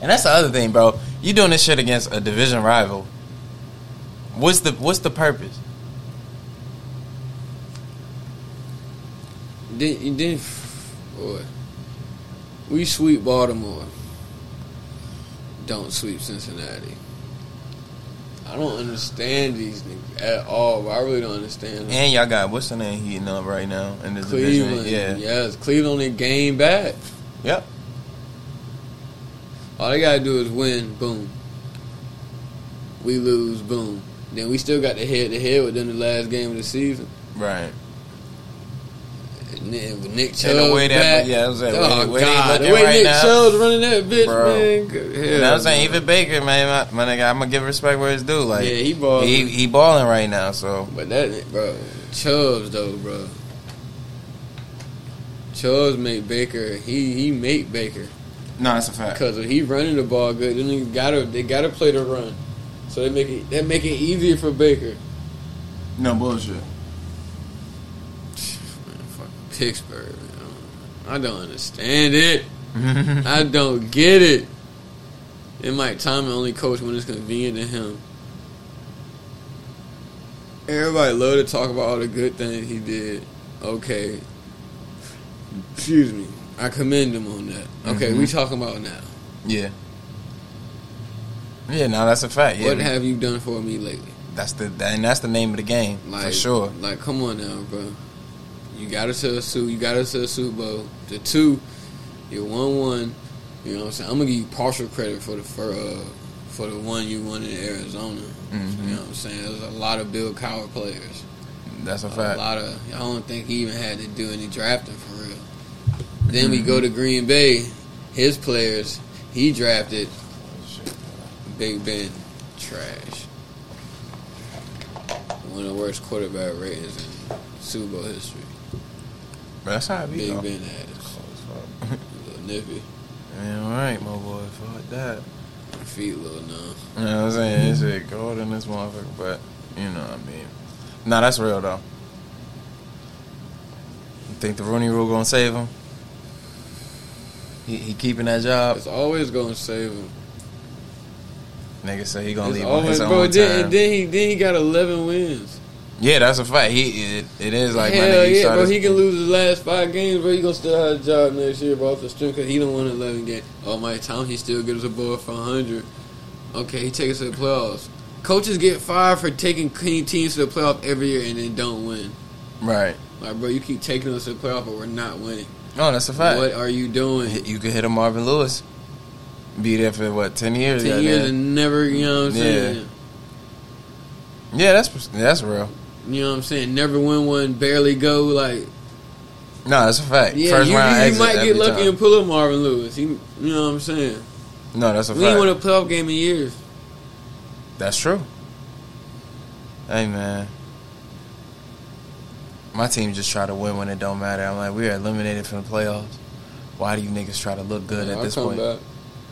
Speaker 1: And that's the other thing, bro. You doing this shit against a division rival. What's the what's the purpose?
Speaker 2: Then you did, boy. We sweep Baltimore. Don't sweep Cincinnati. I don't understand these niggas at all. I really don't understand. Them.
Speaker 1: And y'all got what's the name heating up right now in the
Speaker 2: Cleveland,
Speaker 1: division? Yeah.
Speaker 2: yes, Cleveland they game back.
Speaker 1: Yep.
Speaker 2: All they gotta do is win. Boom. We lose. Boom. Then we still got the head to head with them the last game of the season.
Speaker 1: Right.
Speaker 2: And then with Nick
Speaker 1: And
Speaker 2: Chubb
Speaker 1: the way that-
Speaker 2: back.
Speaker 1: yeah, I was like,
Speaker 2: oh
Speaker 1: way- way
Speaker 2: God, the way
Speaker 1: right
Speaker 2: Nick
Speaker 1: now.
Speaker 2: Chubb's running that bitch,
Speaker 1: Bro.
Speaker 2: man. good hell,
Speaker 1: You know what I'm saying? Even Baker, man, my, my nigga, I'm gonna give respect where it's due. Like
Speaker 2: yeah, he balling.
Speaker 1: he he balling right now, so
Speaker 2: But that, bro, Chubbs though, bro. Chubbs make Baker. He he make Baker
Speaker 1: no, that's a fact.
Speaker 2: because if he running the ball good. Then they gotta they gotta play the run, so they make it that make it easier for Baker.
Speaker 1: No bullshit.
Speaker 2: Pittsburgh. I don't understand it. [laughs] I don't get it. And Mike Tomlin only coach when it's convenient to him. Everybody love to talk about all the good things he did. Okay. Excuse me. I commend him on that. Okay,
Speaker 1: Mhm.
Speaker 2: we talking about now.
Speaker 1: yeah. Yeah, no, that's a fact. Yeah,
Speaker 2: what have you done for me lately?
Speaker 1: that's the and that's the name of the game
Speaker 2: Like
Speaker 1: for sure.
Speaker 2: Like, come on now, bro. You got us to a suit. You got us to a Super Bowl. The two, you're one one. You know what I'm saying? I'm gonna give you partial credit for the for uh, for the one you won in Arizona.
Speaker 1: Mhm.
Speaker 2: You know what I'm saying? There's a lot of Bill Cowher players.
Speaker 1: That's a
Speaker 2: A
Speaker 1: fact.
Speaker 2: A lot of. I don't think he even had to do any drafting for real. Then we go to Green Bay. His players, he drafted Big Ben, trash. one of the worst quarterback ratings in Super Bowl history.
Speaker 1: That's how it be.
Speaker 2: Big. Ben ass. [laughs] Little nippy.
Speaker 1: All right, my boy. Fuck that.
Speaker 2: Feet little numb.
Speaker 1: You know what I'm saying? It's shit cold in this motherfucker, but you know what I mean. Nah, that's real though. You think the Rooney Rule gonna save him? He, he keeping that job.
Speaker 2: It's always gonna save him.
Speaker 1: Nigga say he gonna
Speaker 2: It's
Speaker 1: leave on
Speaker 2: always,
Speaker 1: his
Speaker 2: bro.
Speaker 1: own
Speaker 2: Then,
Speaker 1: time.
Speaker 2: then he then he got eleven wins.
Speaker 1: Yeah, that's a fact. He it, it is like my
Speaker 2: Hell
Speaker 1: nigga. he
Speaker 2: yeah, bro. He can lose his last five games, but He gonna still have a job next year, bro. Off the strength because he don't win eleven games. Oh my time, he still gives a ball for hundred. Okay, he takes us to the playoffs. Coaches get fired for taking clean teams to the playoff every year and then don't win.
Speaker 1: right.
Speaker 2: Like, bro, you keep taking us to the playoff, but we're not winning.
Speaker 1: No, that's a fact.
Speaker 2: What are you doing?
Speaker 1: You could hit a Marvin Lewis. Be there for what ten years?
Speaker 2: Ten years and never, you know what I'm
Speaker 1: Yeah.
Speaker 2: saying?
Speaker 1: Yeah, that's that's real.
Speaker 2: You know what I'm saying? Never win one, barely go. Like,
Speaker 1: No, that's a fact.
Speaker 2: yeah,
Speaker 1: First
Speaker 2: you,
Speaker 1: round
Speaker 2: you, you might get lucky
Speaker 1: time.
Speaker 2: and pull up Marvin Lewis. He, you know what I'm saying?
Speaker 1: No, that's a fact.
Speaker 2: We ain't
Speaker 1: fact.
Speaker 2: won a playoff game in years.
Speaker 1: That's true. Hey man, my team just try to win when it don't matter. I'm like, we are eliminated from the playoffs. Why do you niggas try to look good at
Speaker 2: I'll
Speaker 1: this point?
Speaker 2: back.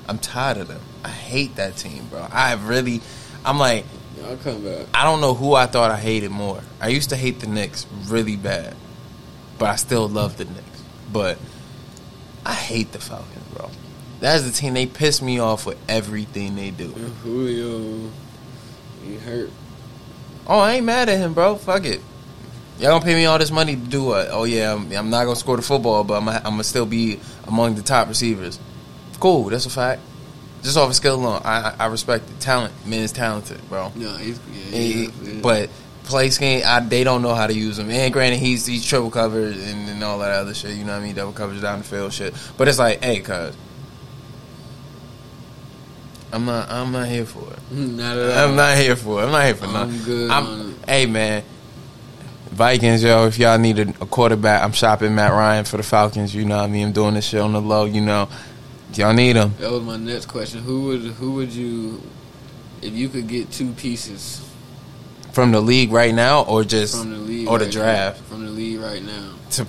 Speaker 1: I'm tired of them. I hate that team, bro. I really, I'm like,
Speaker 2: I'll come back.
Speaker 1: I don't know who I thought I hated more. I used to hate the Knicks really bad, but I still love the Knicks. But I hate the Falcons, bro. That's the team. They piss me off with everything they do.
Speaker 2: And Julio, he hurt.
Speaker 1: Oh, I ain't mad at him, bro. Fuck it. Y'all gonna pay me all this money to do what? Oh yeah, I'm, I'm not gonna score the football, but I'm, I'm gonna still be among the top receivers. Cool, that's a fact. Just off of skill alone, I, I respect it. Talent, man's talented, bro.
Speaker 2: No, he's yeah,
Speaker 1: He-
Speaker 2: yeah.
Speaker 1: but play scheme, I, they don't know how to use him. And granted, he's he's triple covered and, and all that other shit. You know what I mean? Double coverage down the field shit. But it's like, hey, cuz. I'm not. I'm not here for it. [laughs]
Speaker 2: not at all.
Speaker 1: I'm not here for it. I'm not here for
Speaker 2: I'm
Speaker 1: nothing.
Speaker 2: good
Speaker 1: I'm-
Speaker 2: on it.
Speaker 1: Hey man, Vikings, yo. If y'all need a, a quarterback, I'm shopping Matt Ryan for the Falcons. You know what I mean? I'm doing this shit on the low. You know, y'all need them.
Speaker 2: That was my next question. Who would who would you, if you could get two pieces
Speaker 1: from the league right now, or just
Speaker 2: from the league
Speaker 1: or the
Speaker 2: right
Speaker 1: draft
Speaker 2: now, from the league right now,
Speaker 1: to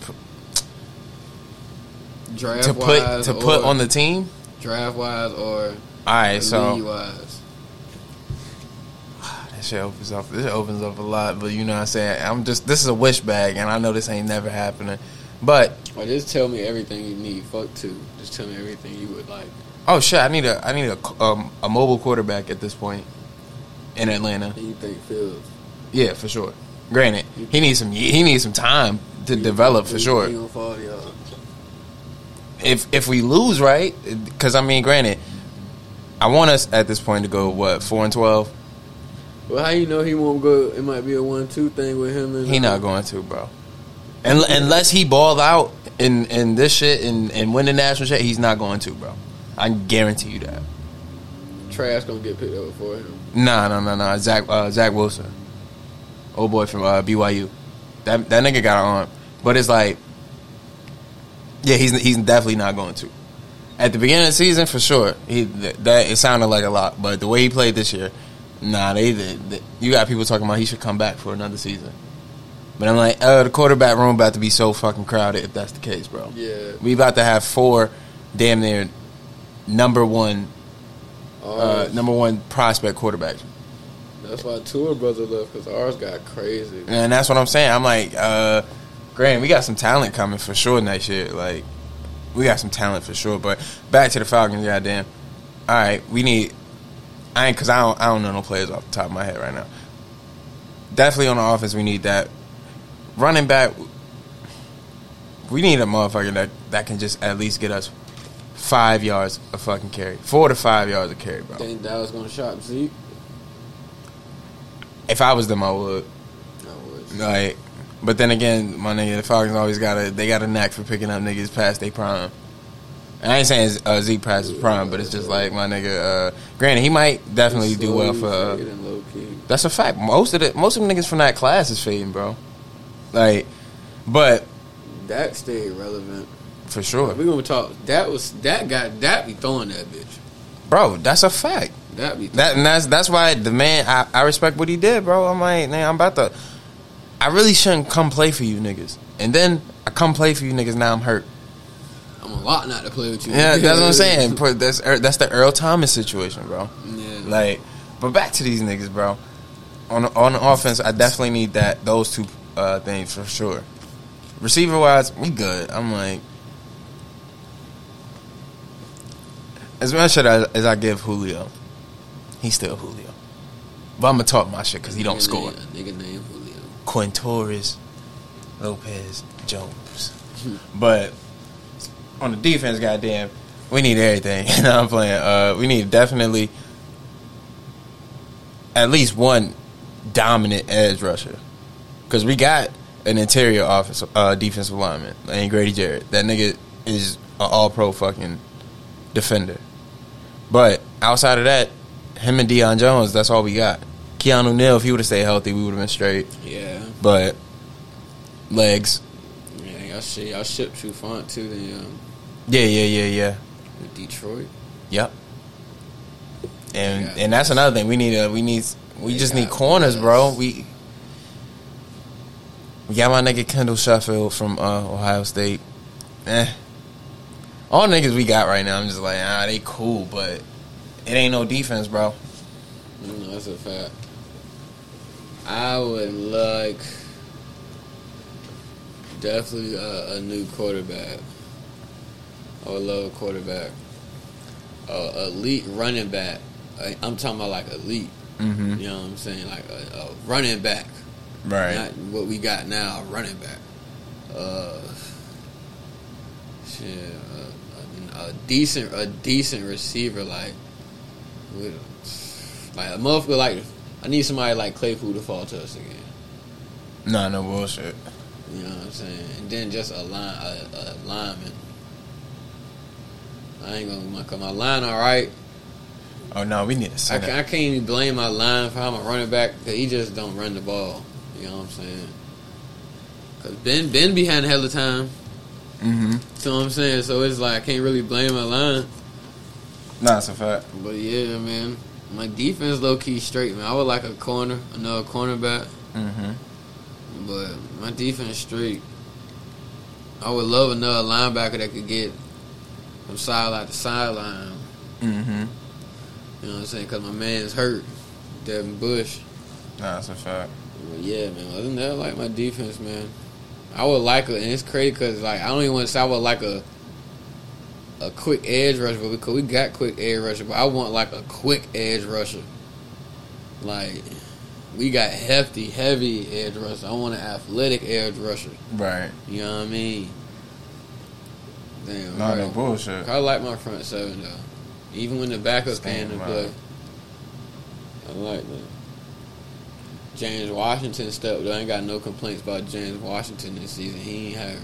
Speaker 2: draft
Speaker 1: to put to put on the team.
Speaker 2: draft wise or
Speaker 1: All right,
Speaker 2: league
Speaker 1: so
Speaker 2: wise. [sighs]
Speaker 1: that shit opens up. This opens up a lot, but you know what I'm saying. I'm just this is a wish bag, and I know this ain't never happening. But
Speaker 2: Or just tell me everything you need. Fuck two. Just tell me everything you would like.
Speaker 1: oh shit, I need a I need a um, a mobile quarterback at this point in Atlanta.
Speaker 2: You think Fields?
Speaker 1: Yeah, for sure. Granted, he needs some he needs some time to develop for sure.
Speaker 2: Fall.
Speaker 1: If if we lose, right? Because I mean, granted, I want us at this point to go what four and twelve.
Speaker 2: Well, how you know he won't go? It might be a one-two thing with him. And
Speaker 1: He not going to, bro. And unless he ball out in in this shit and and win the national shit, he's not going to, bro. I guarantee you that.
Speaker 2: Trask gonna get picked up for him.
Speaker 1: Nah, no, no, no. Zach uh, Zach Wilson, old boy from uh, BYU. That that nigga got an arm, but it's like, yeah, he's he's definitely not going to. At the beginning of the season, for sure, he that it sounded like a lot, but the way he played this year, nah, they, they, they you got people talking about he should come back for another season. But I'm like, uh, the quarterback room about to be so fucking crowded if that's the case, bro.
Speaker 2: Yeah.
Speaker 1: We about to have four, damn near, number one, uh, number one prospect quarterbacks.
Speaker 2: that's why two of brother left because ours got crazy.
Speaker 1: And that's what I'm saying. I'm like, uh, Grant, we got some talent coming for sure next year. Like, we got some talent for sure. But back to the Falcons, goddamn. All right, we need. I ain't because I don't. I don't know no players off the top of my head right now. Definitely on the offense, we need that. Running back, we need a motherfucker that that can just at least get us five yards of fucking carry, four to five yards of carry, bro.
Speaker 2: Think Dallas gonna shop Zeke?
Speaker 1: If I was them, I would.
Speaker 2: I would.
Speaker 1: Like, but then again, my nigga, the Falcons always got a they got a knack for picking up niggas past they prime. And I ain't saying uh, Zeke past his prime, but it's just like my nigga. Uh, granted, he might definitely do well for. Uh, that's a fact. Most of the most of them niggas from that class is fading, bro. Like, but
Speaker 2: that stayed relevant.
Speaker 1: for sure,
Speaker 2: We gonna talk. That was that got that be throwing that bitch.
Speaker 1: bro. That's a fact.
Speaker 2: That be
Speaker 1: That and that's that's why the man I, I respect what he did, bro. I'm like, man, I'm about to. I really shouldn't come play for you niggas, and then I come play for you niggas. Now I'm hurt.
Speaker 2: I'm a lot not to play with you.
Speaker 1: Yeah, that's what I'm saying. [laughs] Put- That's that's the Earl Thomas situation, bro.
Speaker 2: yeah.
Speaker 1: Like, but back to these niggas, bro. On on the offense, I definitely need that those two uh, things for sure. Receiver wise, we good. I'm like, as much as I, as I give Julio, he's still Julio. But I'm gonna talk my shit because he don't
Speaker 2: Nigga
Speaker 1: score.
Speaker 2: Name, nigga named Julio.
Speaker 1: Quintores, Lopez, Jones. but on the defense, goddamn, we need everything. [laughs] You know what I'm playing? Uh, we need definitely at least one dominant edge rusher. Because we got an interior office, uh, defensive lineman, and Grady Jarrett. That nigga is an all pro fucking defender. But outside of that, him and Deion Jones, that's all we got. Keanu Neal, if he would have stayed healthy, we would have been straight.
Speaker 2: Yeah.
Speaker 1: But legs,
Speaker 2: Yeah, y'all shit. Y'all shipped Trufant too. Then um,
Speaker 1: yeah, yeah, yeah, yeah,
Speaker 2: with Detroit.
Speaker 1: yep. And and that's another thing we need. Uh, we need. We just need corners, bro. We got my nigga Kendall Sheffield from uh, Ohio State. Eh. All niggas we got right now, I'm just like, ah, they cool, but it ain't no defense, bro.
Speaker 2: You that's a fact. I would like definitely a, a new quarterback. I would love a quarterback. A elite running back. I- I'm talking about like elite.
Speaker 1: Mm-hmm.
Speaker 2: You know what I'm saying? Like a, a running back.
Speaker 1: Right.
Speaker 2: Not what we got now, running back. Uh, shit, a, a, a decent, a decent receiver like, with, like a motherfucker like. I need somebody like Claypool to fall to us again.
Speaker 1: Nah, no bullshit.
Speaker 2: You know what I'm saying? And then just a line, a, a lineman. I ain't gonna cause my line all right.
Speaker 1: Oh no, we need a
Speaker 2: I, I can't even blame my line for how I'm running back because he just don't run the ball. You know what I'm saying? Cause Ben Ben behind hell of time.
Speaker 1: mm-hmm.
Speaker 2: You know what I'm saying? So it's like I can't really blame my line.
Speaker 1: Nah, it's a fact.
Speaker 2: But yeah, man, my defense low key straight, man. I would like a corner, another cornerback,
Speaker 1: Mm-hmm.
Speaker 2: but my defense straight. I would love another linebacker that could get from sideline to sideline.
Speaker 1: Mm-hmm.
Speaker 2: You know what I'm saying? Because my man's hurt, Devin Bush.
Speaker 1: Nah, it's a fact.
Speaker 2: But yeah, man. Other than that, I like my defense, man. I would like a, and it's crazy because like I don't even want to say I would like a a quick edge rusher, but because we got quick edge rusher, but I want like a quick edge rusher. Like we got hefty, heavy edge rusher. I want an athletic edge rusher.
Speaker 1: Right.
Speaker 2: You know what I mean? Damn.
Speaker 1: Nah,
Speaker 2: right.
Speaker 1: no bullshit.
Speaker 2: I like my front seven though. Even when the backups
Speaker 1: Stand
Speaker 2: came to play. I like that. James Washington stepped. I ain't got no complaints about James Washington this season. He ain't had.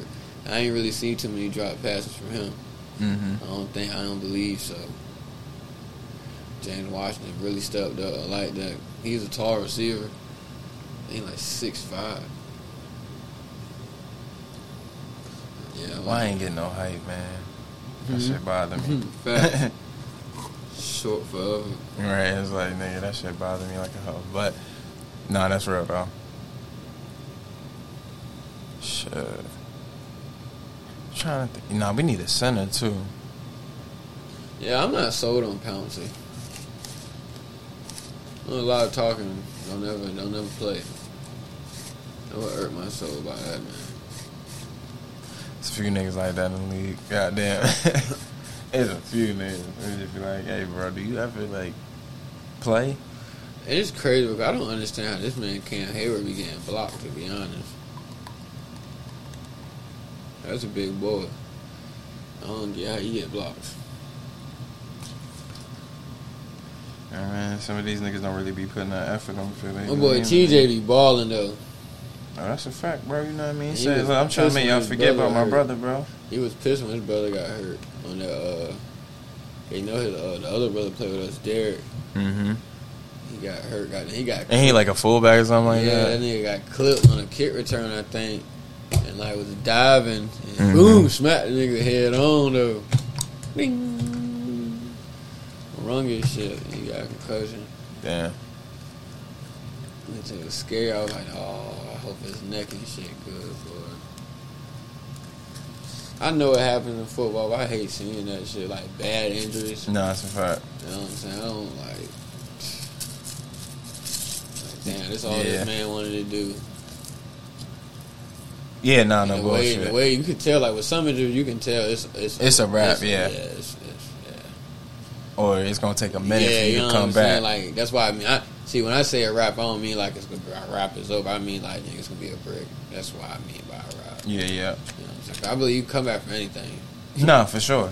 Speaker 2: I ain't really seen too many drop passes from him.
Speaker 1: Mm-hmm.
Speaker 2: I don't think. I don't believe so. James Washington really stepped up. I like that. He's a tall receiver. He like six five. Yeah. I
Speaker 1: Well, I ain't getting no hype, man. That
Speaker 2: Mhm.
Speaker 1: shit bother me.
Speaker 2: Fact. [laughs] Short forever.
Speaker 1: right, it's like, nigga, that shit bother me like a hoe. But, nah, that's real, though. Shit. trying to think. Nah, we need a center, too.
Speaker 2: Yeah, I'm not sold on Pouncey. A lot of talking. Don't ever, don't ever play. That would hurt my soul by that, man.
Speaker 1: It's a few niggas like that in the league. Goddamn. [laughs] it's a few niggas. They just be like, hey, bro, do you ever, like, play?
Speaker 2: It's crazy because I don't understand how this man Cam Heyward be getting blocked. To be honest, that's a big boy. I don't get how he get blocked.
Speaker 1: Yeah, man, some of these niggas don't really be putting that effort on for
Speaker 2: My boy TJ be balling though.
Speaker 1: Oh, that's a fact, bro. You know what I mean? Say, look, I'm trying to make y'all forget about my
Speaker 2: brother
Speaker 1: brother, bro.
Speaker 2: He was pissed when his brother got hurt on that. Uh, you know his uh, the other brother played with us, Derek.
Speaker 1: Mm-hmm.
Speaker 2: He got hurt. Got he got.
Speaker 1: And he like a fullback or something like
Speaker 2: yeah,
Speaker 1: that.
Speaker 2: that nigga got clipped on a kick return, I think, and like was diving, and
Speaker 1: Mhm.
Speaker 2: boom, smacked the nigga head on though. Ding. rungus shit. And he got a concussion.
Speaker 1: Damn.
Speaker 2: It was scary. I was like, oh, I hope his neck and shit good, boy. I know it happens in football, but I hate seeing that shit, like bad injuries.
Speaker 1: No, that's a fact.
Speaker 2: You know what I'm saying? I don't like. Damn, this all
Speaker 1: Yeah.
Speaker 2: this man wanted to do.
Speaker 1: Yeah, no, no
Speaker 2: way,
Speaker 1: bullshit.
Speaker 2: the way you can tell, like with some injuries, you can tell it's it's
Speaker 1: It's a rap,
Speaker 2: it's-
Speaker 1: yeah.
Speaker 2: it's, it's, yeah.
Speaker 1: or it's gonna take a minute
Speaker 2: yeah,
Speaker 1: for you,
Speaker 2: you know
Speaker 1: to come back.
Speaker 2: Like that's why I mean, I see when I say a rap, I don't mean like it's gonna be a rap is over. I mean like it's gonna be a brick. That's what I mean by a rap.
Speaker 1: yeah, yeah.
Speaker 2: You know? I believe you can come back for anything,
Speaker 1: No, for sure.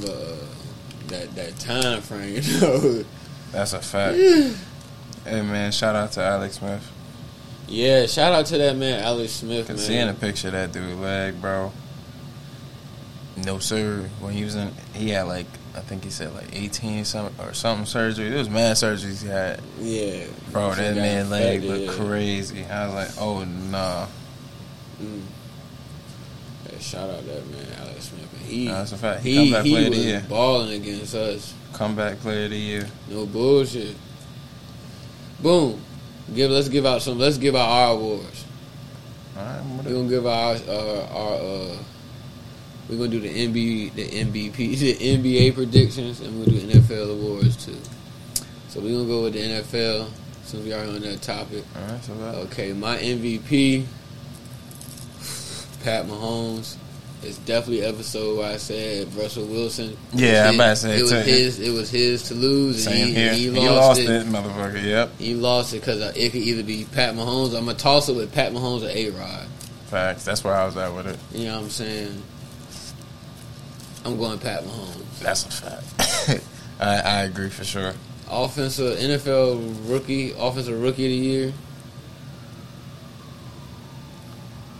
Speaker 2: but uh, that that time frame, [laughs] you know.
Speaker 1: That's a fact. [laughs] hey man, shout out to Alex Smith.
Speaker 2: Yeah, shout out to that man, Alex Smith,
Speaker 1: Cause
Speaker 2: man.
Speaker 1: seeing a picture of that dude leg, bro. No sir. When he was in, he had like I think he said like eighteen something or something surgery. It was mad surgeries he had,
Speaker 2: yeah,
Speaker 1: bro. That man leg looked
Speaker 2: yeah.
Speaker 1: crazy. I was like, oh nah,
Speaker 2: Mm. Yeah, shout out that man, Alex Smith. He,
Speaker 1: that's a fact. He,
Speaker 2: he, he
Speaker 1: player of
Speaker 2: was balling against us.
Speaker 1: Comeback player of the year.
Speaker 2: No bullshit. Boom. Give let's give out some. Let's give out our awards. We're gonna give our uh, our uh, we're gonna do the NBA the MVP [laughs] the NBA predictions and we'll do NFL awards too. So we're gonna go with the NFL since we are on that topic.
Speaker 1: All right, so that.
Speaker 2: Okay, my MVP, [sighs] Pat Mahomes. It's definitely episode where I said Russell Wilson.
Speaker 1: Yeah, I'm about to say
Speaker 2: it was
Speaker 1: too.
Speaker 2: his. It was his to lose, and
Speaker 1: Same
Speaker 2: he,
Speaker 1: here.
Speaker 2: he
Speaker 1: He
Speaker 2: lost,
Speaker 1: lost
Speaker 2: it.
Speaker 1: it, motherfucker. Yep.
Speaker 2: He lost it because uh, it could either be Pat Mahomes. I'm gonna toss it with Pat Mahomes or A Rod.
Speaker 1: Facts. That's where I was at with it.
Speaker 2: You know what I'm saying? I'm going Pat Mahomes.
Speaker 1: That's a fact. [laughs] I, I agree for sure.
Speaker 2: Offensive NFL rookie, offensive rookie of the year.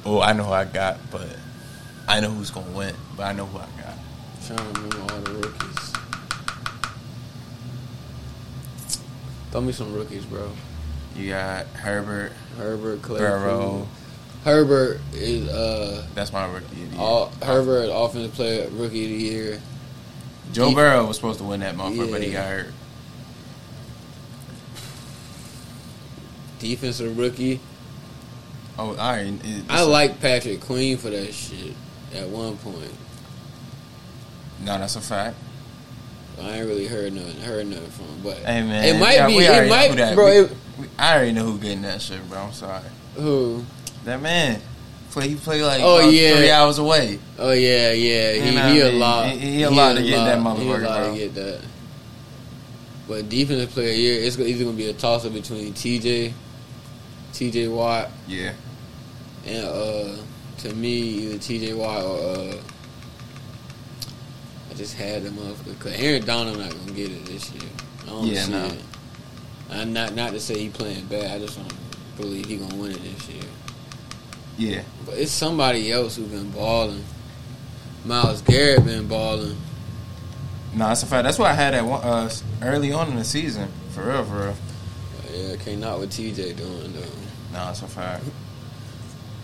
Speaker 1: Oh, I know who I got, but I know who's gonna win. But I know who I got.
Speaker 2: trying to remember all the rookies. Throw me some rookies, bro.
Speaker 1: You got Herbert,
Speaker 2: Herbert.
Speaker 1: Burrow.
Speaker 2: Herbert is uh
Speaker 1: That's my rookie of the year.
Speaker 2: all, Herbert offensive player rookie of the year.
Speaker 1: Joe
Speaker 2: He-
Speaker 1: Burrow was supposed to win that motherfucker, but he got hurt.
Speaker 2: Defensive rookie.
Speaker 1: Oh, all right.
Speaker 2: I like Patrick Queen for that shit at one point.
Speaker 1: No, that's a fact.
Speaker 2: I ain't really heard nothing, heard nothing from him, but
Speaker 1: Hey man,
Speaker 2: it might
Speaker 1: yeah,
Speaker 2: be, it might, bro.
Speaker 1: We-
Speaker 2: It,
Speaker 1: we- I already know who getting that shit, bro. I'm sorry.
Speaker 2: who?
Speaker 1: That man, play. He played like
Speaker 2: Oh, yeah.
Speaker 1: three hours away.
Speaker 2: Oh yeah, yeah. He
Speaker 1: You know
Speaker 2: he a
Speaker 1: mean?
Speaker 2: lot.
Speaker 1: He- he a lot to get that
Speaker 2: lot- He a
Speaker 1: motherfucker,
Speaker 2: lot
Speaker 1: bro.
Speaker 2: to get that. But defensive player of year, it's either gonna be a toss up between TJ, TJ Watt,
Speaker 1: Yeah.
Speaker 2: and uh, to me either TJ Watt or uh, I just had the motherfucker. Cause Aaron Donald not gonna get it this year. I don't
Speaker 1: Yeah,
Speaker 2: see
Speaker 1: no.
Speaker 2: it. I'm not not to say he playing bad. I just don't believe he gonna win it this year.
Speaker 1: Yeah.
Speaker 2: But it's somebody else who been balling. Myles Garrett been balling.
Speaker 1: No, that's a fact. That's why I had that one, uh, early on in the season. For real, for real.
Speaker 2: Yeah, can't not what TJ doing though.
Speaker 1: No, that's a fact.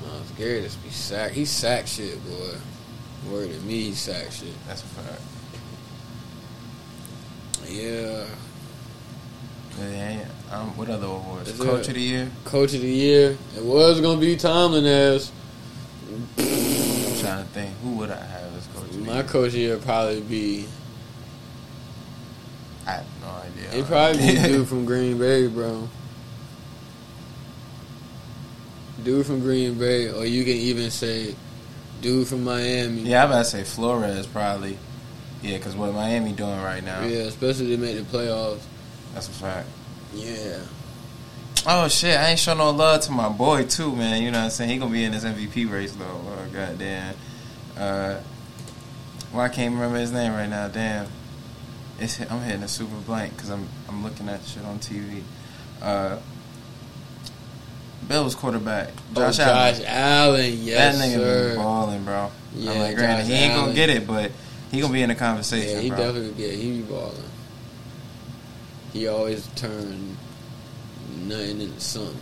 Speaker 2: Myles Garrett just be sack. He sack shit, boy. Word to me, he sack shit.
Speaker 1: That's a fact.
Speaker 2: Yeah.
Speaker 1: Um, what other awards?
Speaker 2: Is
Speaker 1: Coach of the year.
Speaker 2: Coach of the year. It was gonna be Tomlin as
Speaker 1: I'm trying to think. Who would I have as coach of the
Speaker 2: my
Speaker 1: year?
Speaker 2: coach of the year. would Probably be
Speaker 1: I have no idea.
Speaker 2: it. Probably be [laughs] dude from Green Bay, bro. Dude from Green Bay, or you can even say dude from Miami.
Speaker 1: yeah, I'm about to say Flores probably. Yeah, because what Miami doing right now?
Speaker 2: Yeah, especially they make the playoffs.
Speaker 1: That's a fact.
Speaker 2: Yeah.
Speaker 1: Oh shit! I ain't show no love to my boy too, man. You know what I'm saying? He gonna be in this MVP race though. Uh, goddamn. Uh, well, I can't remember his name right now. Damn. It's I'm hitting a super blank because I'm I'm looking at shit on TV. Uh, Bills quarterback oh, Josh
Speaker 2: oh,
Speaker 1: Allen.
Speaker 2: Josh Allen, yes,
Speaker 1: that nigga
Speaker 2: sir.
Speaker 1: been balling, bro.
Speaker 2: Yeah,
Speaker 1: I'm like, granted, he ain't gonna get it, but he gonna be in the conversation,
Speaker 2: Yeah, he
Speaker 1: bro.
Speaker 2: definitely get. He be balling. He always turn nothing into something.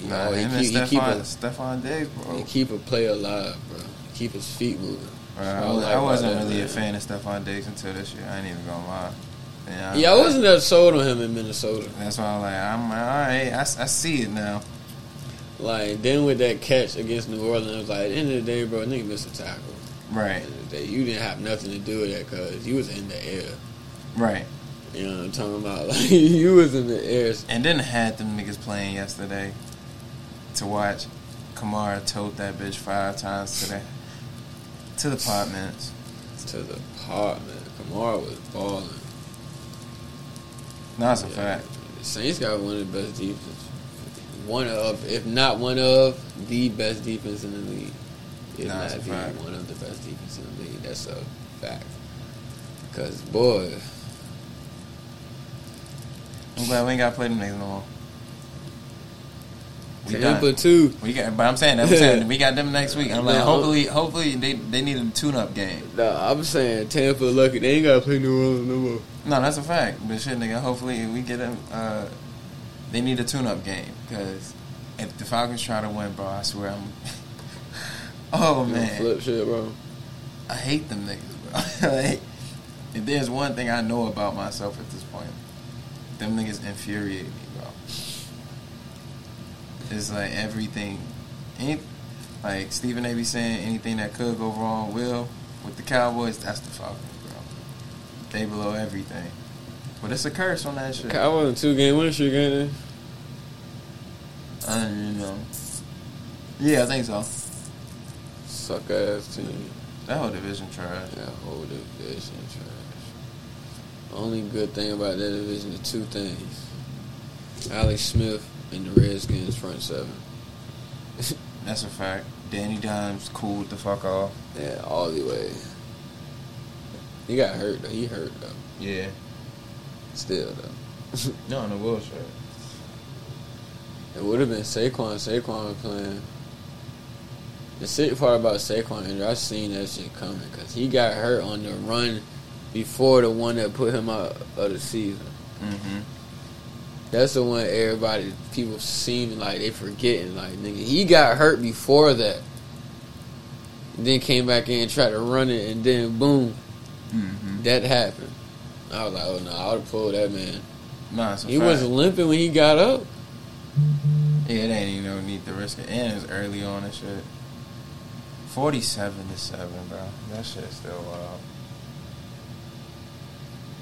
Speaker 2: He
Speaker 1: Nah,
Speaker 2: always
Speaker 1: him
Speaker 2: he
Speaker 1: and
Speaker 2: keep, he keep
Speaker 1: Stefon,
Speaker 2: a
Speaker 1: Stefon Diggs, bro.
Speaker 2: he keep a player alive, bro. Keep his feet moving.
Speaker 1: Bro,
Speaker 2: That's
Speaker 1: I, was,
Speaker 2: like
Speaker 1: I, wasn't really a fan of Stefon Diggs until this year. I ain't even gonna lie. Yeah,
Speaker 2: Yeah, I wasn't that sold on him in Minnesota.
Speaker 1: That's why I'm like, I'm all right. I, I see it now.
Speaker 2: Like then with that catch against New Orleans, it was like at the end of the day, bro, nigga missed a tackle.
Speaker 1: Right,
Speaker 2: At the end of the day, you didn't have nothing to do with that because you was in the air.
Speaker 1: right.
Speaker 2: You know what I'm talking about? [laughs] Like you was in the air.
Speaker 1: And then had them niggas playing yesterday to watch. Kamara tote that bitch five times to the to the pot minutes.
Speaker 2: to the part, man. Kamara was balling.
Speaker 1: No, that's a fact.
Speaker 2: The Saints got one of the best defense. One of, if not one of, the best defense in the league. If
Speaker 1: Nah,
Speaker 2: not the
Speaker 1: fact.
Speaker 2: one of the best defense in the league. That's a fact. Because, boy,
Speaker 1: I'm glad we ain't got to play them niggas no more. We
Speaker 2: Tampa,
Speaker 1: done.
Speaker 2: too.
Speaker 1: We got, but I'm saying, I'm saying [laughs] we got them next week. I'm like,
Speaker 2: No.
Speaker 1: hopefully, hopefully they they need a tune-up game.
Speaker 2: Nah, I'm saying Tampa lucky. They ain't got to play New Orleans no more.
Speaker 1: No, that's a fact. But shit, nigga, hopefully we get them. Uh, they need a tune-up game because if the Falcons try to win, bro, I swear I'm. [laughs] oh
Speaker 2: You
Speaker 1: man,
Speaker 2: Flip shit, bro.
Speaker 1: I hate them niggas, bro. [laughs] like, if there's one thing I know about myself at this point, them niggas infuriate me, bro. It's like everything, any, like Stephen A. be saying, anything that could go wrong will with the Cowboys. That's the Falcons, bro. They below everything, but it's a curse on that shit.
Speaker 2: Cowboys in two game winning streak, ain't
Speaker 1: I don't even know. Yeah, I think so.
Speaker 2: Suck ass team.
Speaker 1: That whole division trash.
Speaker 2: That whole division trash. Only good thing about that division is two things. Alex Smith and the Redskins front seven. [laughs]
Speaker 1: That's a fact. Danny Dimes cooled the fuck off.
Speaker 2: Yeah, all the way. He got hurt though. He hurt though.
Speaker 1: Yeah.
Speaker 2: Still though. [laughs]
Speaker 1: No, no bullshit.
Speaker 2: It would have been Saquon. Saquon was playing. The sick part about Saquon injury, I seen that shit coming because he got hurt on the run before the one that put him out of the season.
Speaker 1: Mm-hmm.
Speaker 2: That's the one everybody, people seem like they forgetting. Like nigga, he got hurt before that. Then came back in and tried to run it, and then boom,
Speaker 1: Mm-hmm.
Speaker 2: that happened. I was like, oh no, I would have pulled that man.
Speaker 1: Nah,
Speaker 2: He
Speaker 1: fact.
Speaker 2: was limping when he got up.
Speaker 1: Yeah, it ain't even no need to risk it. And it's early on and shit. Forty-seven to seven, bro. That shit's still wild.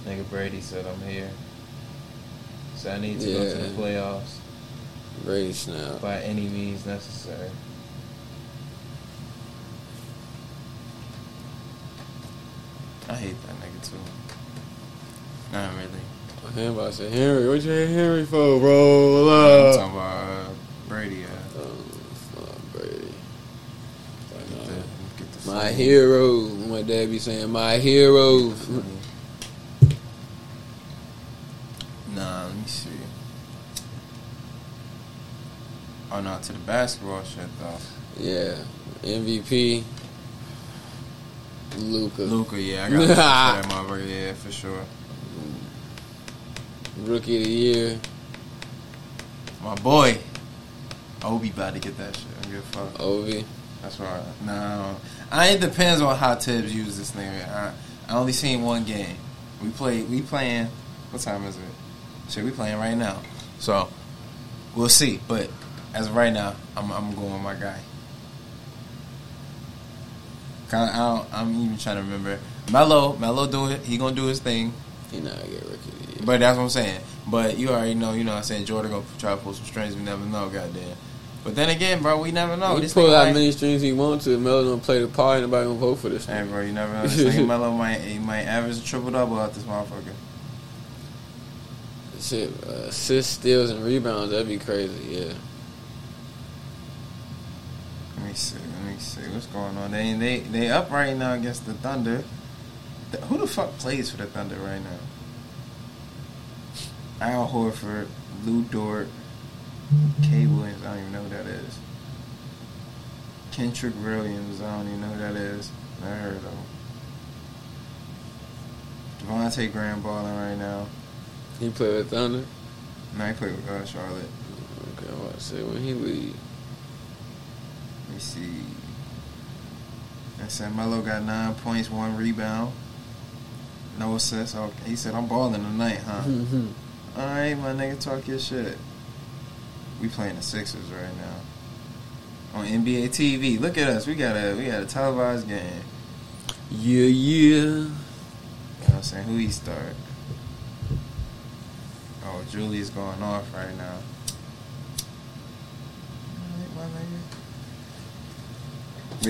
Speaker 1: Nigga Brady said I'm here. So I need to go to the
Speaker 2: Yeah.
Speaker 1: playoffs
Speaker 2: Brady snap.
Speaker 1: by any means necessary. I hate that nigga too. Not really.
Speaker 2: About to say, Henry, what you hate Henry for, bro?
Speaker 1: I'm
Speaker 2: What up?
Speaker 1: talking about uh, Brady. Uh,
Speaker 2: fuck Brady.
Speaker 1: Get the, get the
Speaker 2: My
Speaker 1: phone.
Speaker 2: hero. My dad be saying, my hero.
Speaker 1: Nah, let me see. Oh no, to the basketball shit though.
Speaker 2: Yeah. MVP. Luka.
Speaker 1: Luka, yeah, I got that [laughs] motherfucker. Yeah, for sure.
Speaker 2: Rookie of the year.
Speaker 1: My boy, Obi about to get that shit. I don't give a fuck.
Speaker 2: Ovi.
Speaker 1: That's right. No, I it depends on how Thibs uses this nigga. I, I only seen one game. We play. We playing. What time is it? Shit, we playing right now. So we'll see. But as of right now, I'm I'm going with my guy. I don't, I'm even trying to remember. Melo, Melo do it. He gonna do his thing.
Speaker 2: He not get rookie of the year.
Speaker 1: But that's what I'm saying. But you already know. You know, what I'm saying Jordan gonna try to pull some strings. We never know. Goddamn. But then again, bro, we never know.
Speaker 2: he
Speaker 1: This
Speaker 2: pull out many strings he wants to. Melo don't play the part. Nobody gonna vote for this.
Speaker 1: Hey, bro, you never know. This [laughs] Melo might he might average a triple double out this motherfucker.
Speaker 2: Shit, uh, assists, steals, and rebounds. That'd be crazy. Yeah.
Speaker 1: Let me see. Let me see what's going on. They they they up right now against the Thunder. Who the fuck plays for the Thunder right now? Al Horford, Lou Dort, K. Williams. I don't even know who that is. Kendrick Williams. I don't even know who that is. Never heard of him. Devonte' Graham balling right now.
Speaker 2: He play with Thunder.
Speaker 1: No, he played with uh, Charlotte.
Speaker 2: Okay, I'm about to say when he leave.
Speaker 1: Let me see. I said Melo got nine points, one rebound. No assist. Okay. He said I'm balling tonight, huh?
Speaker 2: Mhm.
Speaker 1: All right, my nigga, talk your shit. We playing the Sixers right now on NBA TV. Look at us. We got a we got a televised game.
Speaker 2: yeah, yeah.
Speaker 1: You know what I'm saying? Who he start? Oh, Julie's going off right now. Alright, my nigga.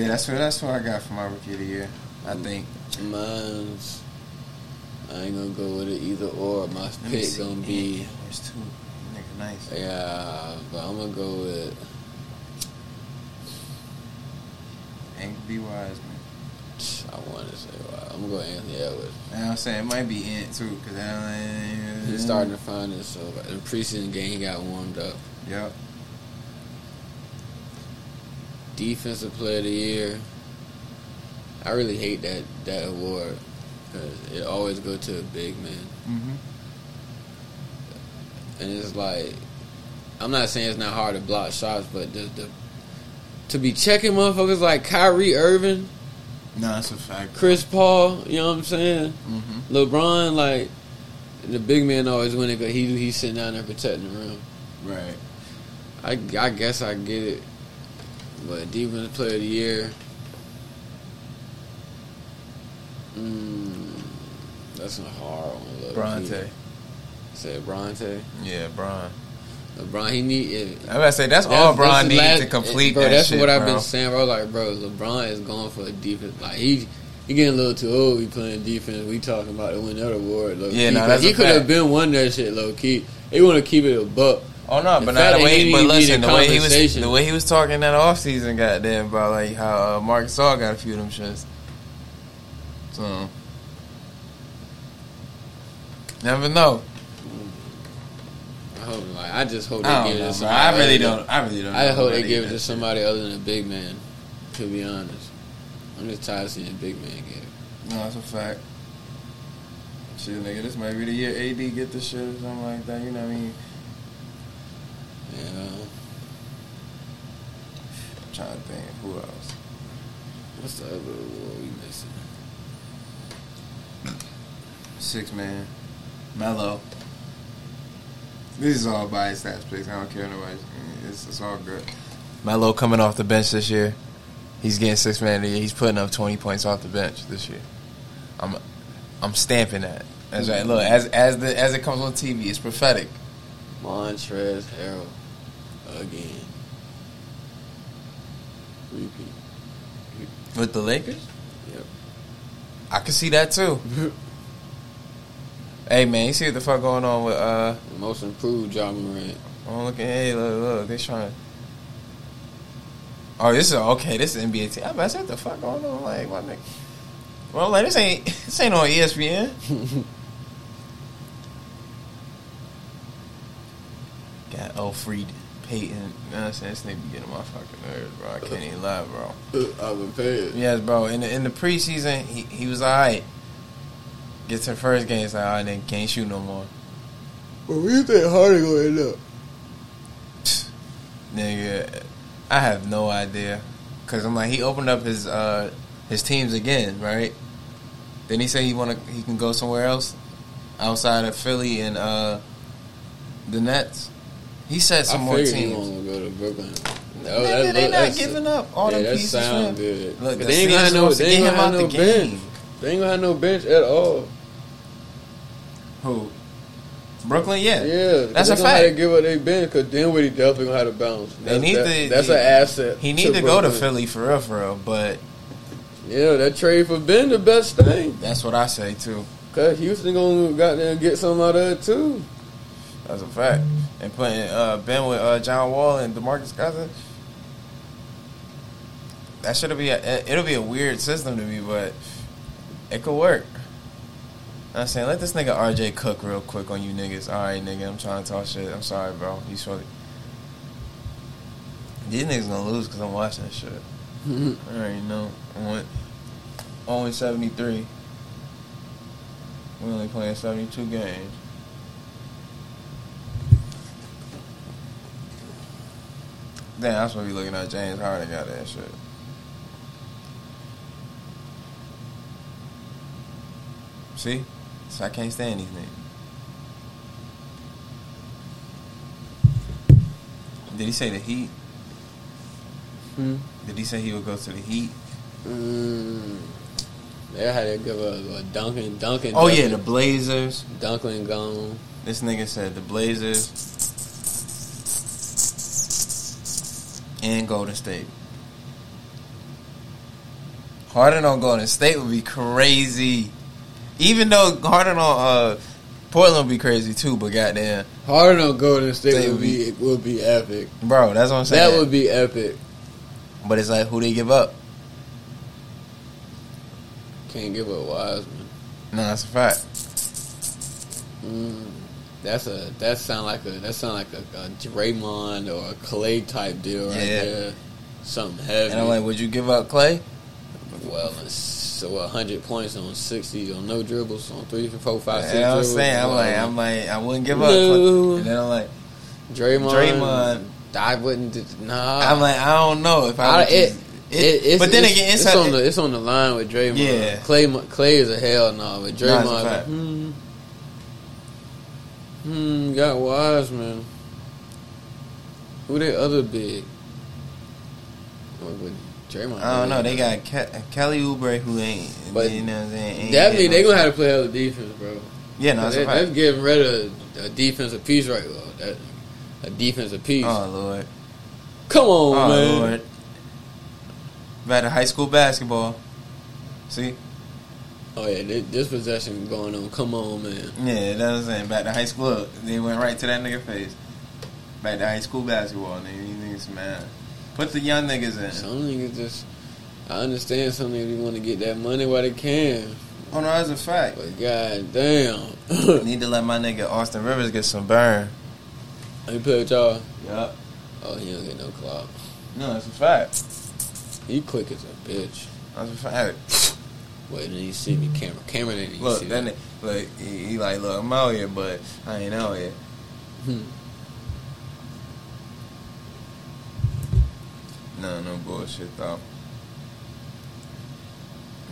Speaker 1: Yeah, that's what that's what I got for my rookie of the year. I think.
Speaker 2: Mine's. I ain't gonna go with it either or. My
Speaker 1: Let
Speaker 2: pick
Speaker 1: see.
Speaker 2: gonna be.
Speaker 1: Yeah, there's two. Nigga, nice.
Speaker 2: Yeah, but I'm gonna go with.
Speaker 1: Ain't be wise, man.
Speaker 2: I want to say. Wow, I'm gonna go Anthony Edwards.
Speaker 1: You know what I'm saying? It might be Ant too, because
Speaker 2: He's starting to find it. So in the preseason game, he got warmed up.
Speaker 1: Yep.
Speaker 2: Defensive Player of the Year. I really hate that that award because it always go to a big man,
Speaker 1: Mm-hmm.
Speaker 2: and it's like I'm not saying it's not hard to block shots, but the, the to be checking motherfuckers like Kyrie Irving,
Speaker 1: No, that's a fact.
Speaker 2: Chris Paul, you know what I'm saying?
Speaker 1: Mm-hmm.
Speaker 2: LeBron, like the big man always winning because he he's sitting down there protecting the rim.
Speaker 1: Right.
Speaker 2: I, I guess I get it, but defensive player of the year. Mm, that's a hard one. low-key.
Speaker 1: Bronte.
Speaker 2: Said Bronte.
Speaker 1: Yeah, Bron.
Speaker 2: LeBron, he need.
Speaker 1: I'm about to say that's, all Bron
Speaker 2: the
Speaker 1: needs
Speaker 2: last-
Speaker 1: to complete
Speaker 2: bro,
Speaker 1: that
Speaker 2: that's
Speaker 1: shit,
Speaker 2: what I've
Speaker 1: bro.
Speaker 2: been saying, bro. Like, bro, LeBron is going for a defense. Like he, he getting a little too old. He playing defense. We talking about to win that award. Low
Speaker 1: Yeah,
Speaker 2: key.
Speaker 1: that's
Speaker 2: he could have been won that shit low key. They want to keep it a buck.
Speaker 1: Oh no,
Speaker 2: The
Speaker 1: but not the way.
Speaker 2: he
Speaker 1: But listen, the way he was, the way he was talking that off season, goddamn, about like how uh, Marcus Saul got a few of them shits. So, never know.
Speaker 2: I hope, like, I just hope they give
Speaker 1: don't
Speaker 2: it to somebody.
Speaker 1: I really
Speaker 2: other than-
Speaker 1: don't. I really don't.
Speaker 2: I
Speaker 1: know
Speaker 2: hope they give it to
Speaker 1: shit.
Speaker 2: somebody other than a big man. To be honest, I'm just tired of seeing a big man get it.
Speaker 1: No, that's a fact. Shit, nigga, this might be the year AD get the shit or something like that. You know what I mean?
Speaker 2: Know,
Speaker 1: I'm trying to think who else.
Speaker 2: what's the other award we missing?
Speaker 1: Six man, Melo. This is all biased stats picks. I don't care nobody. It's, it's all good. Melo coming off the bench this year. He's getting six man of the year. He's putting up twenty points off the bench this year. I'm I'm stamping that. As right. Look, as as the as it comes on TV, it's prophetic.
Speaker 2: Montrezl Harrell again. Repeat.
Speaker 1: With the Lakers?
Speaker 2: Yep.
Speaker 1: I can see that too. [laughs] hey man, you see what the fuck going on with uh
Speaker 2: Most improved John Morant.
Speaker 1: I'm looking hey look look, they trying Oh, this is okay, this is NBA team. I about to what the fuck going on, like my nigga. Well like this ain't [laughs] this ain't on ESPN. [laughs] Got Elfrid Payton. You know what I'm saying? This nigga be getting my fucking nerves, bro. I can't even lie, bro. [laughs]
Speaker 2: I've been paid.
Speaker 1: Yes, bro. In the in the preseason, he he was alright. Get to the first game, it's like, alright, nigga, can't shoot no more.
Speaker 2: But where you think Harden gonna end up? [sighs]
Speaker 1: Nigga, I have no idea. Cause I'm like, he opened up his uh his teams again, right? Then he said he wanna he can go somewhere else outside of Philly and uh the Nets. He said some
Speaker 2: I
Speaker 1: more
Speaker 2: figured he
Speaker 1: teams.
Speaker 2: wanna go to Brooklyn. No,
Speaker 1: Nigga,
Speaker 2: that-
Speaker 1: they not
Speaker 2: that's-
Speaker 1: giving up all
Speaker 2: yeah,
Speaker 1: them
Speaker 2: that
Speaker 1: pieces.
Speaker 2: sound good.
Speaker 1: Look,
Speaker 2: but
Speaker 1: the
Speaker 2: they ain't gonna have no. They ain't gonna have no
Speaker 1: the
Speaker 2: bench.
Speaker 1: game.
Speaker 2: They ain't gonna have no bench at all.
Speaker 1: Who? Brooklyn, yeah.
Speaker 2: Yeah,
Speaker 1: That's
Speaker 2: they
Speaker 1: a fact.
Speaker 2: They give up their bench because Dinwiddie definitely gonna have to bounce.
Speaker 1: They
Speaker 2: That's,
Speaker 1: need
Speaker 2: that-
Speaker 1: to-
Speaker 2: That's an asset.
Speaker 1: He need to go to. Philly for real, for real. But
Speaker 2: Yeah, that trade for Ben the best thing.
Speaker 1: that's what I say too.
Speaker 2: Cause Houston gonna goddamn get something out of it too.
Speaker 1: That's a fact. And putting uh, Ben with uh, John Wall and Demarcus Cousins. That should be a, it'll be a weird system to me, but it could work. I'm saying let this nigga RJ cook real quick on you niggas. All right, nigga, I'm trying to talk shit. I'm sorry, bro. You to- These niggas gonna lose because I'm watching this shit. [laughs] I already know. I went only 73. We only playing 72 games. Damn, I'm supposed to be looking at James Harden got that shit. See, so I can't stand these niggas. Did he say the Heat?
Speaker 2: Hmm?
Speaker 1: Did he say he would go to the Heat?
Speaker 2: Mm, they had to give a, a Duncan. Duncan.
Speaker 1: Oh yeah, the Blazers.
Speaker 2: Duncan gone.
Speaker 1: This nigga said the Blazers and Golden State. Harden on Golden State would be crazy. Even though Harden on uh, Portland would be crazy too, but goddamn,
Speaker 2: Harden on Golden State
Speaker 1: They
Speaker 2: would be would be epic.
Speaker 1: bro, that's what I'm saying.
Speaker 2: That would be epic.
Speaker 1: but it's like who they give up?
Speaker 2: Can't give up Wiseman.
Speaker 1: No, that's a fact.
Speaker 2: Mm, that's a that sound like a that sound like a, a Draymond or a Clay type deal right
Speaker 1: Yeah.
Speaker 2: there. Something heavy.
Speaker 1: And I'm like, would you give up Clay?
Speaker 2: well, so hundred points on sixty on no dribbles on three, four, five, six.
Speaker 1: What I'm
Speaker 2: dribbles.
Speaker 1: saying? I'm like, I'm like, I wouldn't give up.
Speaker 2: No.
Speaker 1: And then I'm like,
Speaker 2: Draymond.
Speaker 1: Draymond.
Speaker 2: I wouldn't. Nah.
Speaker 1: I'm like, I don't know if I.
Speaker 2: I- it-
Speaker 1: just-
Speaker 2: It, it's,
Speaker 1: but then
Speaker 2: it's,
Speaker 1: again,
Speaker 2: it's,
Speaker 1: it's,
Speaker 2: on the it's on the line with Draymond.
Speaker 1: Yeah.
Speaker 2: Clay Clay is a hell no, but
Speaker 1: it's a
Speaker 2: Draymond.
Speaker 1: fact.
Speaker 2: hmm, hmm, got Wiseman. Who they other big? Draymond.
Speaker 1: I don't know. They got Ke- Kelly Oubre who ain't.
Speaker 2: But
Speaker 1: you know what I'm saying? Ain't
Speaker 2: mean they gonna have to play other defense, bro.
Speaker 1: Yeah, no, that's.
Speaker 2: That's getting rid of a defensive piece right now. That a defensive piece.
Speaker 1: Oh lord.
Speaker 2: Come on,
Speaker 1: Oh
Speaker 2: man.
Speaker 1: lord. Back to high school basketball. See?
Speaker 2: Oh yeah, this, possession going on. Come on, man.
Speaker 1: Yeah, that's what I'm saying. Back to high school. They went right to that nigga face. Back to high school basketball, nigga. These niggas, man. Put the young niggas in.
Speaker 2: Some niggas just. I understand some niggas want to get that money while they can,
Speaker 1: Oh no, that's a fact.
Speaker 2: but god damn. [laughs]
Speaker 1: Need to let my nigga Austin Rivers get some burn.
Speaker 2: He play with y'all.
Speaker 1: Yup.
Speaker 2: Oh, he don't get no clout.
Speaker 1: No, that's a fact.
Speaker 2: He quick as a bitch.
Speaker 1: That's a fact.
Speaker 2: Wait, then you see me, camera. Camera didn't even
Speaker 1: Look,
Speaker 2: see
Speaker 1: then
Speaker 2: that.
Speaker 1: it, look, he, he like, look, I'm out here, but I ain't out here.
Speaker 2: Hmm.
Speaker 1: No, no bullshit though.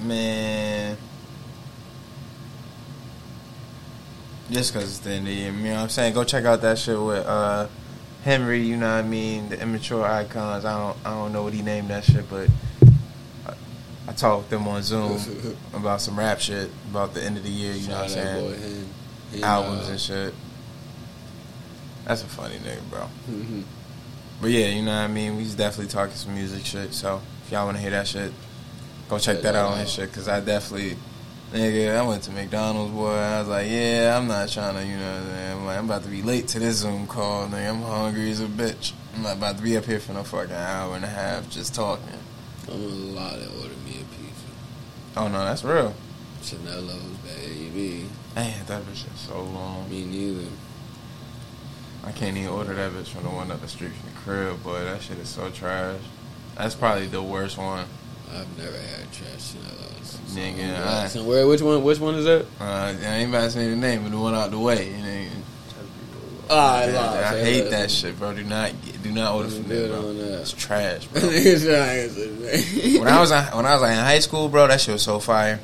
Speaker 1: Man. Just cause it's the end of the year, you know what I'm saying? Go check out that shit with uh Henry, you know what I mean, the immature icons. I don't I don't know what he named that shit, but I, I talked with them on Zoom about some rap shit about the end of the year, you know what I'm saying?
Speaker 2: boy, him. Him,
Speaker 1: Albums
Speaker 2: uh,
Speaker 1: and shit. That's a funny nigga, bro.
Speaker 2: mhm.
Speaker 1: But yeah, you know what I mean. We's definitely talking some music shit. So if y'all want to hear that shit, go check that out on his shit. Cause I definitely, nigga, I went to McDonald's, boy. I was like, yeah, I'm not trying to, you know, what I'm. I'm like, I'm about to be late to this Zoom call, nigga. I'm hungry as a bitch. I'm not about to be up here for no fucking hour and a half just talking.
Speaker 2: I'm a lot to order me a pizza.
Speaker 1: Oh no, that's real.
Speaker 2: Chanello's, baby.
Speaker 1: Man, that bitch is so long.
Speaker 2: Me neither.
Speaker 1: I can't even order that bitch from the one up the street from crib, boy. That shit is so trash. That's probably the worst one.
Speaker 2: I've never had trash Chanello's. So
Speaker 1: Nigga, I-
Speaker 2: where? Which one? Which one is that?
Speaker 1: Uh, I ain't about to say the name, but the one out the way. You know,
Speaker 2: Ah, I
Speaker 1: I. I hate
Speaker 2: that.
Speaker 1: that shit, bro. Do not get- do not order from there, bro. It's trash, [laughs] bro.
Speaker 2: Niggas trying to say-
Speaker 1: when I was when I was like in high school, bro, that shit was so fire.